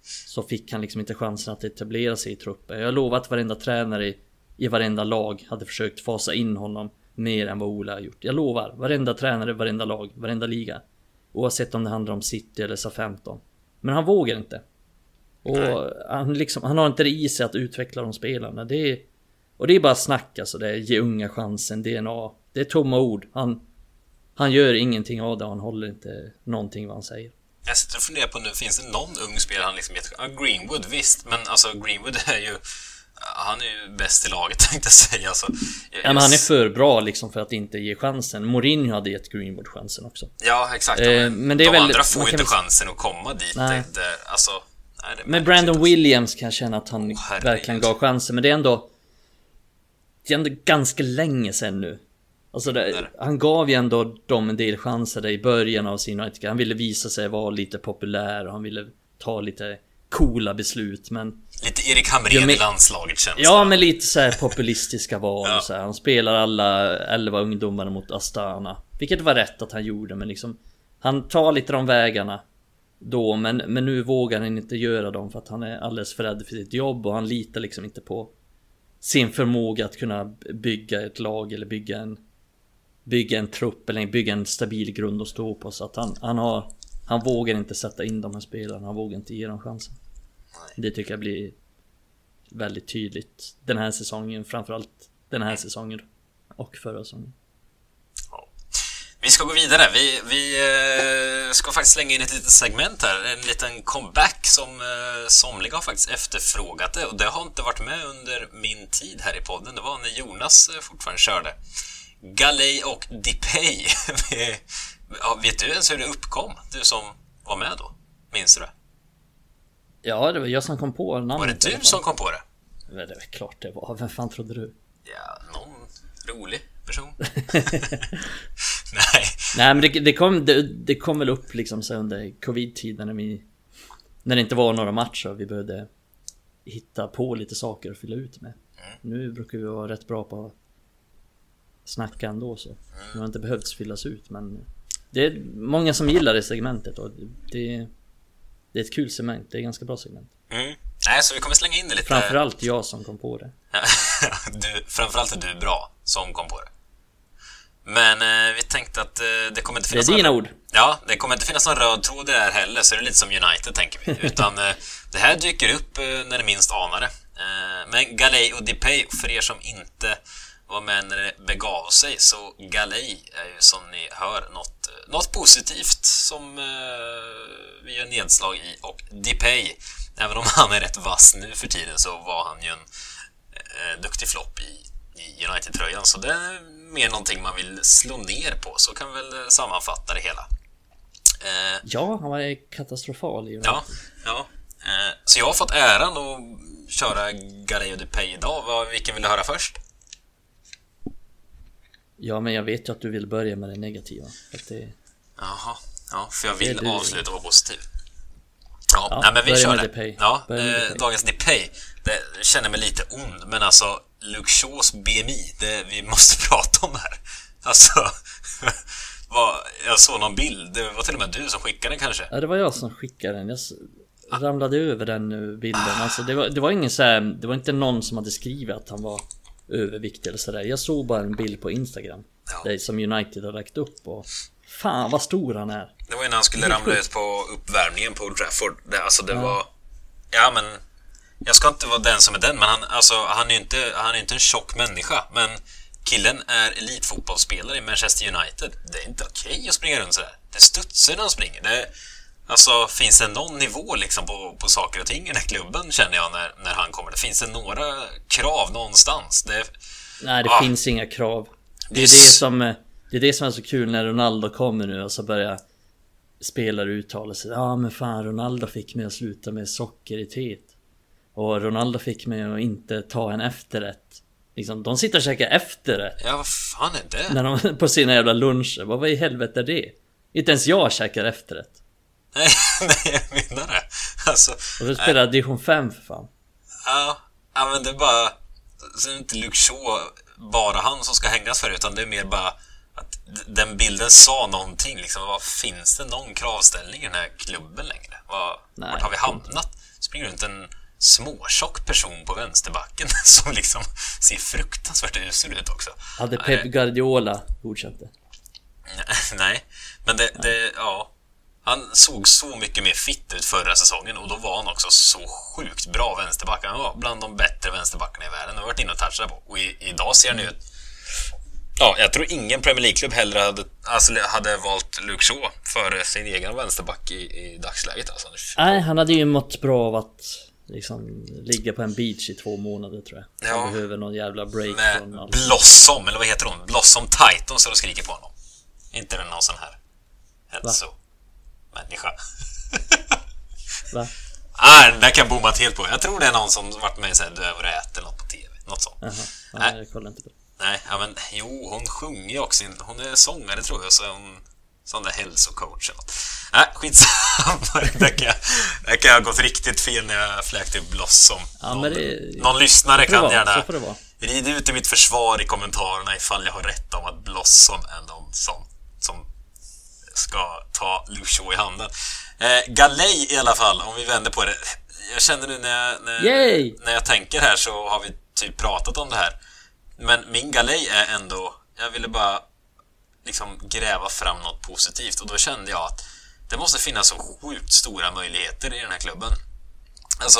Så fick han liksom inte chansen att etablera sig i truppen Jag lovar att varenda tränare i i varenda lag hade försökt fasa in honom mer än vad Ola har gjort. Jag lovar, varenda tränare, varenda lag, varenda liga. Oavsett om det handlar om City eller SA-15. Men han vågar inte. Och han, liksom, han har inte det i sig att utveckla de spelarna. Det är, och det är bara snack alltså. Det är ge unga chansen, DNA. Det är tomma ord. Han, han gör ingenting av det han håller inte någonting vad han säger. Jag sitter och funderar på nu, finns det någon ung spelare han liksom. Ja, Greenwood, visst, men alltså Greenwood är ju... Han är ju bäst i laget tänkte jag säga. Alltså, Ja men han är för bra liksom för att inte ge chansen. Mourinho hade gett Greenwood chansen också. Ja, exakt. Eh, men, det är de väl- andra får ju inte chansen att komma dit. Det, alltså, nej, Men Brandon alltså. Williams kan jag känna att han herregud. verkligen gav chansen. Men det är ändå... Det är ändå ganska länge sedan nu. Alltså det, han gav ju ändå dem en del chanser i början av sin United. Han ville visa sig vara lite populär och han ville ta lite coola beslut. Men Lite Erik Hamrén men- i landslaget känns ja, med lite så här populistiska val Ja. så här. Han spelar alla 11 ungdomar mot Astana. Vilket var rätt att han gjorde, men liksom... Han tar lite de vägarna då, men, men nu vågar han inte göra dem för att han är alldeles för rädd för sitt jobb och han litar liksom inte på sin förmåga att kunna bygga ett lag eller bygga en bygga en trupp eller bygga en stabil grund att stå på så att han, han har han vågar inte sätta in de här spelarna, han vågar inte ge dem chansen. Det tycker jag blir väldigt tydligt den här säsongen, framförallt den här säsongen och förra säsongen. Ja. Vi ska gå vidare. Vi, vi eh, ska faktiskt slänga in ett litet segment här. En liten comeback som eh, somliga har faktiskt efterfrågat det. Och det har inte varit med under min tid här i podden. Det var när Jonas eh, fortfarande körde. Galej och Dipay. ja, vet du ens hur det uppkom? Du som var med då? Minns du det? Ja, det var jag som kom på namnet. Var det du som kom på det? Det är klart det var. Vem fan trodde du? Ja, någon rolig person. Nej, Nej men det, det, kom, det, det kom väl upp liksom så under covid-tiden när vi När det inte var några matcher vi behövde Hitta på lite saker att fylla ut med. Nu brukar vi vara rätt bra på att Snacka ändå så. Nu har inte behövts fyllas ut men Det är många som gillar det segmentet och det Det är ett kul segment, det är ett ganska bra segment. Mm. Nej, så vi kommer slänga in det lite. Framförallt jag som kom på det. Du, framförallt är du bra som kom på det. Men eh, vi tänkte att eh, det kommer inte Det är finnas dina någon, ord Ja, det kommer inte finnas någon röd tråd i det här heller, så det är lite som United tänker vi. Utan eh, det här dyker upp eh, när det minst anar det. Eh, men Galej och Depay, för er som inte var med när det begav sig, så Galej är ju som ni hör något, eh, något positivt som vi gör nedslag i. Och Depay, även om han är rätt vass nu för tiden så var han ju en duktig flopp i, i United-tröjan. Så det mer någonting man vill slå ner på, så kan vi väl eh, sammanfatta det hela. Eh, Ja, han var katastrofal i ja, ja. Eh, så jag har fått äran att köra Galej och Dupay idag. Vilken vill du höra först? Ja men jag vet ju att du vill börja med det negativa att det, Jaha, ja, för jag vill du. avsluta och vara positiv. Ja, Ja, nej, men vi kör det. Depay. Ja, eh, Depay. dagens Depay. Det känner mig lite ond, men alltså Luke Shaws BMI, det, vi måste prata om det här. Alltså, vad, jag såg någon bild, det var till och med du som skickade den kanske. Ja det var jag som skickade den. Jag, ramlade över den eh, bilden. Alltså det var, det var ingen så här, det var inte någon som hade skrivit att han var överviktig eller sådär. Jag såg bara en bild på Instagram. Ja. Där som United har lagt upp och Fan vad stor han är. Det var ju när han skulle ramla ut på uppvärmningen på Old Trafford. Det, alltså det var... Ja men... Jag ska inte vara den som är den, men han, alltså, han är inte, han är inte en tjock människa. Men killen är elitfotbollsspelare i Manchester United. Det är inte okej att springa runt sådär. Det studsar när han springer. Det, alltså, finns det någon nivå liksom på, på saker och ting i den här klubben, känner jag, när, när han kommer? Det finns det några krav någonstans? Det, Nej det Ah. finns inga krav. Det är Det som Det är det som är så kul när Ronaldo kommer nu och så börjar Spelare uttala sig. Ja men fan Ronaldo fick mig att sluta med socker i teet. Och Ronaldo fick mig att inte ta en efterrätt. Liksom, de sitter och käkar efterrätt. ja, vad fan är det? När de, på sina jävla luncher. Vad vad i helvete är det? Inte ens jag käkar efterrätt. Nej, nej, jag menar det. Alltså, Och så spelar division 5 för fan. Ja, ja men det är bara... Så är det inte Shaw bara han som ska hängas för det, utan det är mer bara att den bilden sa någonting liksom. Vad finns det någon kravställning i den här klubben längre? Vad, Nej, vart har vi hamnat? Springer runt en småtjock person på vänsterbacken som liksom ser fruktansvärt usel ut också. Hade Pep Guardiola godkänt det? Nej, men det, det, ja. Han såg så mycket mer fitt ut förra säsongen och då var han också så sjukt bra vänsterback. Han var bland de bättre vänsterbackarna i världen. Jag har varit inne och touchat på. Och i, idag ser han ut... Ja, jag tror ingen Premier League-klubb hellre hade, alltså, hade valt Luke Shaw före sin egen vänsterback i, i dagsläget. Alltså. Nej, han hade ju mått bra av att liksom ligga på en beach i två månader tror jag. Han Ja. behöver någon jävla break Med från allt. Blossom, eller vad heter hon? Blossom Titan och skriker på honom. Inte den någon sån här hälsomänniska. Va? Nej, den där kan jag bommat helt på. Jag tror det är någon som varit med i så här Döv något på TV. Något sånt. Jaha, ja, Nej. jag kollar inte på det. Nej, ja, men jo, hon sjunger ju också. Hon är sångare tror jag, så hon sån där hälsocoach. Nej, skitsamma. Där kan, jag, där kan jag ha gått riktigt fel när jag fläkte Blossom. Ja, någon, det- någon lyssnare det kan vara, gärna det rida ut i mitt försvar i kommentarerna ifall jag har rätt om att Blossom är någon som, som ska ta Lucio i handen. Eh, Galej i alla fall, om vi vänder på det. Jag känner nu när jag, när, Yay! när jag tänker här så har vi typ pratat om det här. Men min galej är ändå, jag ville bara liksom gräva fram något positivt och då kände jag att det måste finnas så sjukt stora möjligheter i den här klubben. Alltså,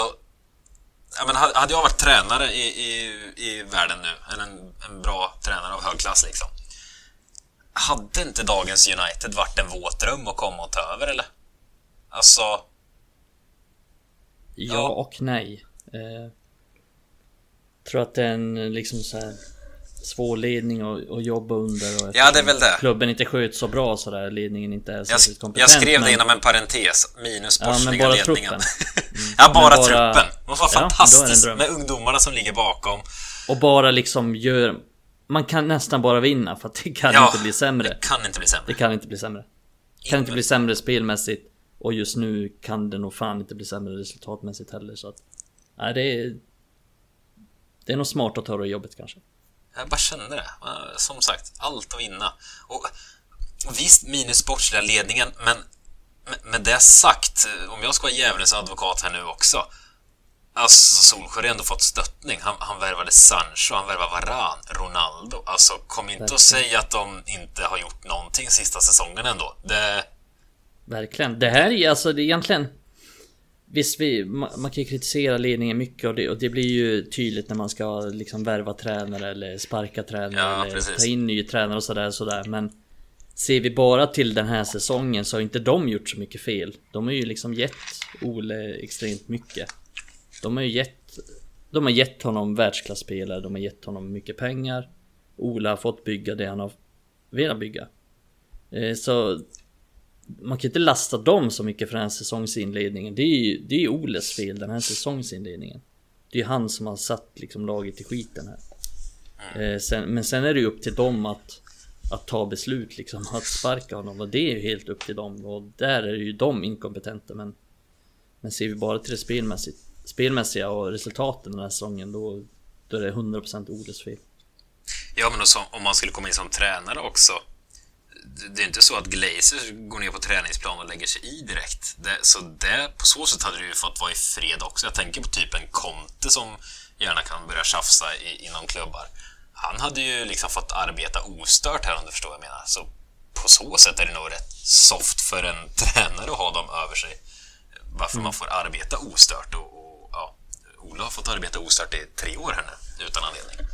jag menar, hade jag varit tränare i, i, i världen nu, eller en, en bra tränare av hög klass liksom. Hade inte dagens United varit en våt dröm att komma och ta över eller? Alltså, Ja, Ja. och nej. Eh, tror att det är en eh, liksom så här svår ledning att, jobba under. Och Ja, det är väl det. Klubben inte sköts så bra så där. Ledningen inte är jag, särskilt kompetent. jag skrev det inom en parentes, minus Ja, sportsliga bara ledningen. truppen. ja, bara, bara- truppen. Ja, då är det en fantastiskt dröm. med ungdomarna som ligger bakom. Och bara liksom gör... Man kan nästan bara vinna för att det kan Ja, inte bli sämre. Det kan inte bli sämre. Det kan inte bli sämre. Det kan inte bli sämre spelmässigt. Och just nu kan det nog fan inte bli sämre resultatmässigt heller så att... Nej det är... Det är nog smart att ta det jobbet kanske. Jag bara kände det. Som sagt, allt att vinna. Och, och visst, minus sportsliga ledningen, men med- det sagt, om jag ska vara djävulens advokat här nu också. Alltså, Solskjaer har ändå fått stöttning. Han, han värvade Sancho, han värvade Varan, Ronaldo. Alltså, kom inte och säg att de inte har gjort någonting sista säsongen ändå. Det... Verkligen. Det här är alltså det är egentligen... Visst, vi, man, man kan ju kritisera ledningen mycket och det, och det blir ju tydligt när man ska liksom värva tränare eller sparka tränare Ja, eller precis. ta in ny tränare och sådär sådär men Ser vi bara till den här säsongen så har inte de gjort så mycket fel. De har ju liksom gett Ole extremt mycket. De har ju gett De har gett honom världsklasspelare, de har gett honom mycket pengar. Ola har fått bygga det han har velat bygga. Eh, Så man kan inte lasta dem så mycket för den här säsongsinledningen. Det är ju det är ju Oles fel den här säsongsinledningen. Det är han som har satt liksom laget i skiten här. Eh, sen, men sen är det ju upp till dem att att ta beslut liksom, att sparka honom och det är ju helt upp till dem och där är ju de inkompetenta men Men ser vi bara till det spelmässigt, spelmässiga och resultaten den här säsongen då Då är det 100% Oles fel. Ja, men och så, om man skulle komma in som tränare också. Det är inte så att Glazers går ner på träningsplan och lägger sig i direkt. Det, så det, på så sätt hade du ju fått vara i fred också. Jag tänker på typ en Conte som gärna kan börja tjafsa i, inom klubbar. Han hade ju liksom fått arbeta ostört här om du förstår vad jag menar. Så på så sätt är det nog rätt soft för en tränare att ha dem över sig. Varför man får arbeta ostört och, och ja, Ola har fått arbeta ostört i tre år här nu, utan anledning.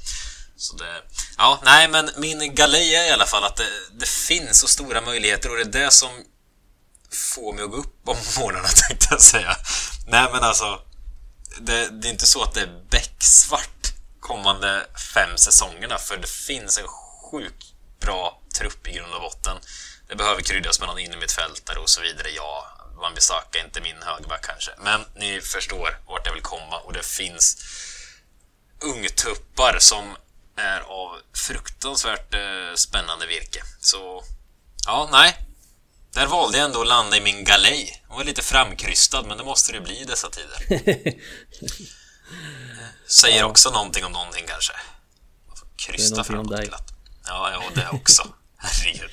Så det, ja, nej, men min galej är i alla fall att det, det finns så stora möjligheter och det är det som får mig att gå upp om morgnarna tänkte jag säga. Nej, men alltså, det, det är inte så att det är becksvart kommande fem säsongerna, för det finns en sjukt bra trupp i grund och botten. Det behöver kryddas med någon innermittfältare och så vidare. Ja, Wan-Bissaka är inte min högerback kanske, men ni förstår vart jag vill komma och det finns ungtuppar som är av fruktansvärt eh, spännande virke. Så, ja, nej. Där valde jag ändå att landa i min galej. Jag var lite framkrystad, men det måste det bli i dessa tider. Säger ja. också någonting om någonting kanske. Man får krysta framåt glatt. Ja, ja, det också. Herregud.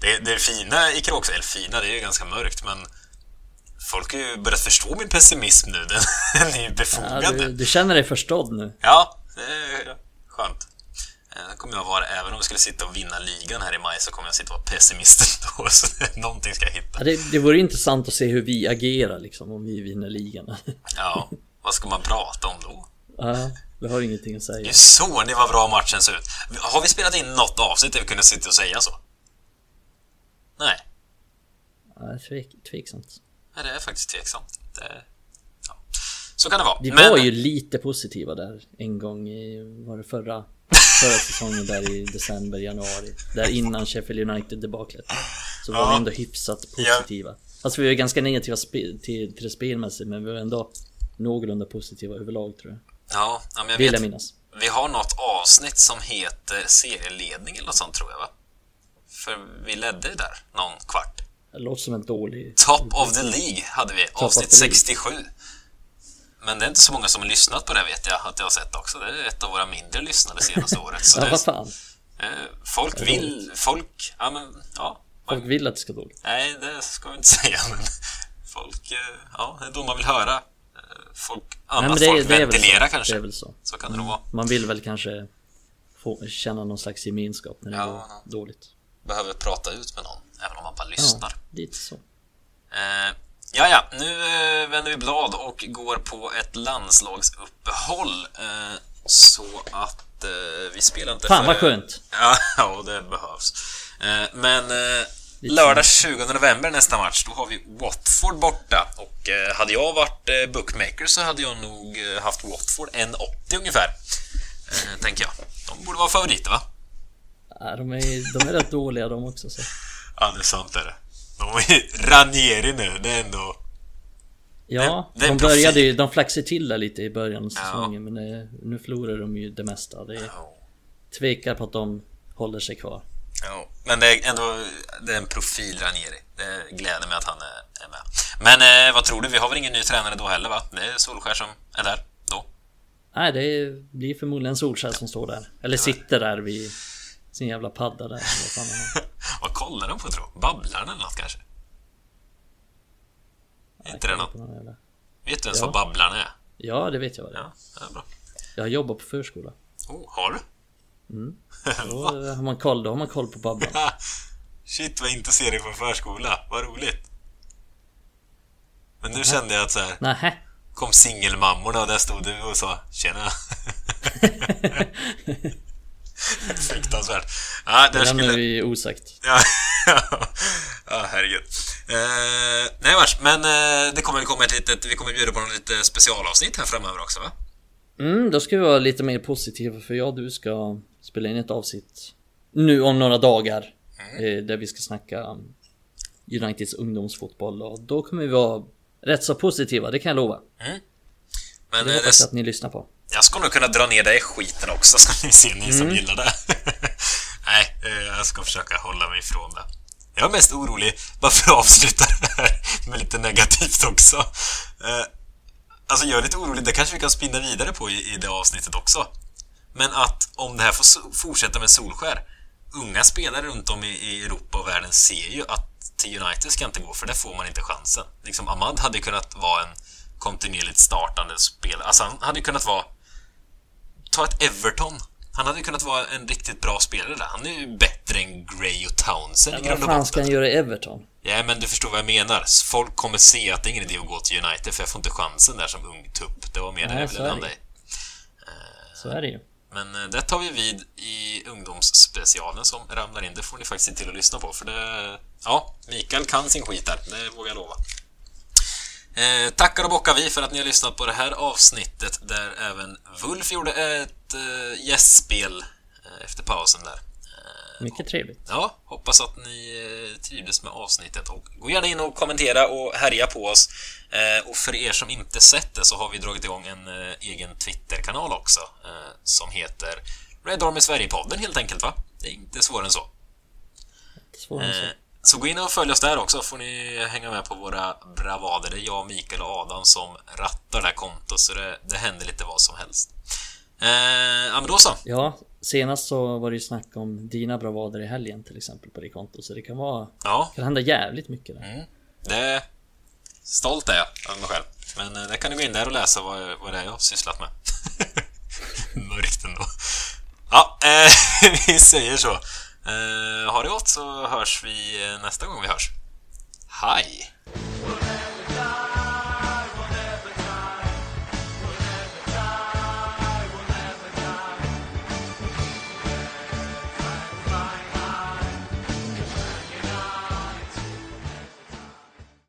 det, det fina i Kråksved, eller fina, det är ju ganska mörkt, men folk har ju börjat förstå min pessimism nu. Den är ju befogad. Ja, du, du, känner dig förstådd nu? Ja, det är skönt. Det eh, kommer jag vara, även om vi skulle sitta och vinna ligan här i maj så kommer jag sitta och vara pessimist ändå. Så någonting ska jag hitta. Ja, det, det vore intressant att se hur vi agerar liksom om vi vinner ligan. ja, vad ska man prata om då? Ja, vi har ingenting att säga. Det är så ni var bra matchen ser ut. Har vi spelat in något avsnitt där vi kunde sitta och säga så? Nej. Ja, tvek, tveksamt. Nej, det är faktiskt tveksamt. Det. Så kan det vara. Vi Men... var ju lite positiva där en gång i, var det förra, förra säsongen där i december, januari. Där innan Sheffield United-debaklet. Så var ja. vi ändå hyfsat positiva. Ja. Alltså vi var ganska negativa till, till det spelmässigt men vi var ändå någorlunda positiva överlag tror jag. Ja, ja men jag Vill vet. Jag minnas. Vi har något avsnitt som heter serieledning eller något sånt tror jag va? För vi ledde där någon kvart. Det låter som en dålig... Top of the League hade vi, Top avsnitt 67. Men det är inte så många som har lyssnat på det vet jag att jag har sett också. Det är ett av våra mindre lyssnade senaste året. Så ja, vad fan. Eh, folk vill... Folk... Ja, men... Ja. Folk vill att det ska dåligt. Nej, det ska vi inte säga, men... Folk... Eh, ja, det är då man vill höra. Eh, folk... Annat Nej, folk det ventilera kanske. Det är väl så. Så kan det nog vara. Man vill väl kanske få känna någon slags gemenskap när det ja, går dåligt. Behöver prata ut med någon, även om man bara lyssnar. Ja, lite så. Eh, Ja, ja, nu eh, vänder vi blad och går på ett landslagsuppehåll. Eh, så att eh, vi spelar inte Fan vad skönt! Ja, ja, det behövs. Men lördag 20 november nästa match, då har vi Watford borta. Och hade jag varit bookmaker så hade jag nog haft Watford 1,80 ungefär. Tänker jag. De borde vara favoriter va? Ja, de är, de är rätt dåliga de också så. Ja, det är sant är det. De är Ranieri nu, det är ändå... Ja, det, det de började ju, de flaxade till där lite i början av säsongen ja. men det, nu förlorar de ju det mesta. Det är, ja. tvekar på att de håller sig kvar. Ja, men det är ändå det är en profil Ranieri. Det gläder mig att han är, är med. Men eh, vad tror du? Vi har väl ingen ny tränare då heller va? Det är Solskär som är där då? Nej, det blir förmodligen Solskär som står där. Eller sitter där vid sin jävla padda där. Vad kollar de på tro? Babblar den eller något kanske? Är inte det något? Vet du ens ja. vad Babblarna är? Ja, det vet jag vad det är. Ja, det är bra. Jag jobbar på förskola. Oh, har du? Mm. Då har man koll, då har man koll på Babblarna. Shit vad inte ser dig på förskola, vad roligt. Men nu kände jag att så här. Nähä. Kom singelmammorna och där stod du och sa Tjena. Fruktansvärt. Ja, det lämnar vi osagt. Ja, ja herregud. Eh, nej vars, men eh, det kommer komma ett litet, vi kommer bjuda på något lite specialavsnitt här framöver också va? Mm, då ska vi vara lite mer positiva för jag och du ska spela in ett avsnitt nu om några dagar. Mm. Eh, där vi ska snacka Uniteds ungdomsfotboll och då kommer vi vara rätt så positiva, det kan jag lova. Mm. Men det hoppas jag att ni lyssnar på. Jag ska nog kunna dra ner det i skiten också, så ni ser, ni mm. som gillar det. Nej, eh, jag ska försöka hålla mig ifrån det. Jag är mest orolig, bara för att avsluta det här med lite negativt också. Eh, alltså jag är lite orolig, det kanske vi kan spinna vidare på i, i det avsnittet också. Men att om det här får fortsätta med Solskär, unga spelare runt om i, i Europa och världen ser ju att till United ska inte gå, för där får man inte chansen. Liksom Ahmad hade kunnat vara en kontinuerligt startande spelare. Alltså han hade kunnat vara... Ta ett Everton. Han hade kunnat vara en riktigt bra spelare där. Han är ju bättre än Gray och Townsend i Vad grund och fan ska botten. han göra i Everton? Ja, men du förstår vad jag menar. Folk kommer se att det är ingen idé att gå till United för jag får inte chansen där som ung tupp. Det var mer det jag ville landa det. i. Så är det ju. Men eh, det tar vi vid i ungdomsspecialen som ramlar in. Det får ni faktiskt se till att lyssna på för det... Ja, Mikael kan sin skit där. Det vågar jag lova. Eh, tackar och bockar vi för att ni har lyssnat på det här avsnittet där även Wulf gjorde ett eh, gästspel eh, efter pausen där. Mycket trevligt. Ja, hoppas att ni eh, trivdes med avsnittet och gå gärna in och kommentera och härja på oss. Eh, Och för er som inte sett det så har vi dragit igång en eh, egen Twitter-kanal också eh, som heter Red Army Sverige-podden helt enkelt va? Det är inte svårare än så. Svårare än så. Så gå in och följ oss där också får ni hänga med på våra bravader. Det är jag, Mikael och Adam som rattar det här kontot så det, det händer lite vad som helst. Eh, ja men då så. Ja, senast så var det ju snack om dina bravader i helgen till exempel på ditt konto. Så det kan vara... Ja, kan hända jävligt mycket där. Mm. Det... Stolt är jag över mig själv. Men eh, där kan ni gå in där och läsa vad, vad det är jag har sysslat med. Mörkt ändå. Ja, eh, vi säger så. Eh, ha det gott så hörs vi eh, nästa gång vi hörs. Hej!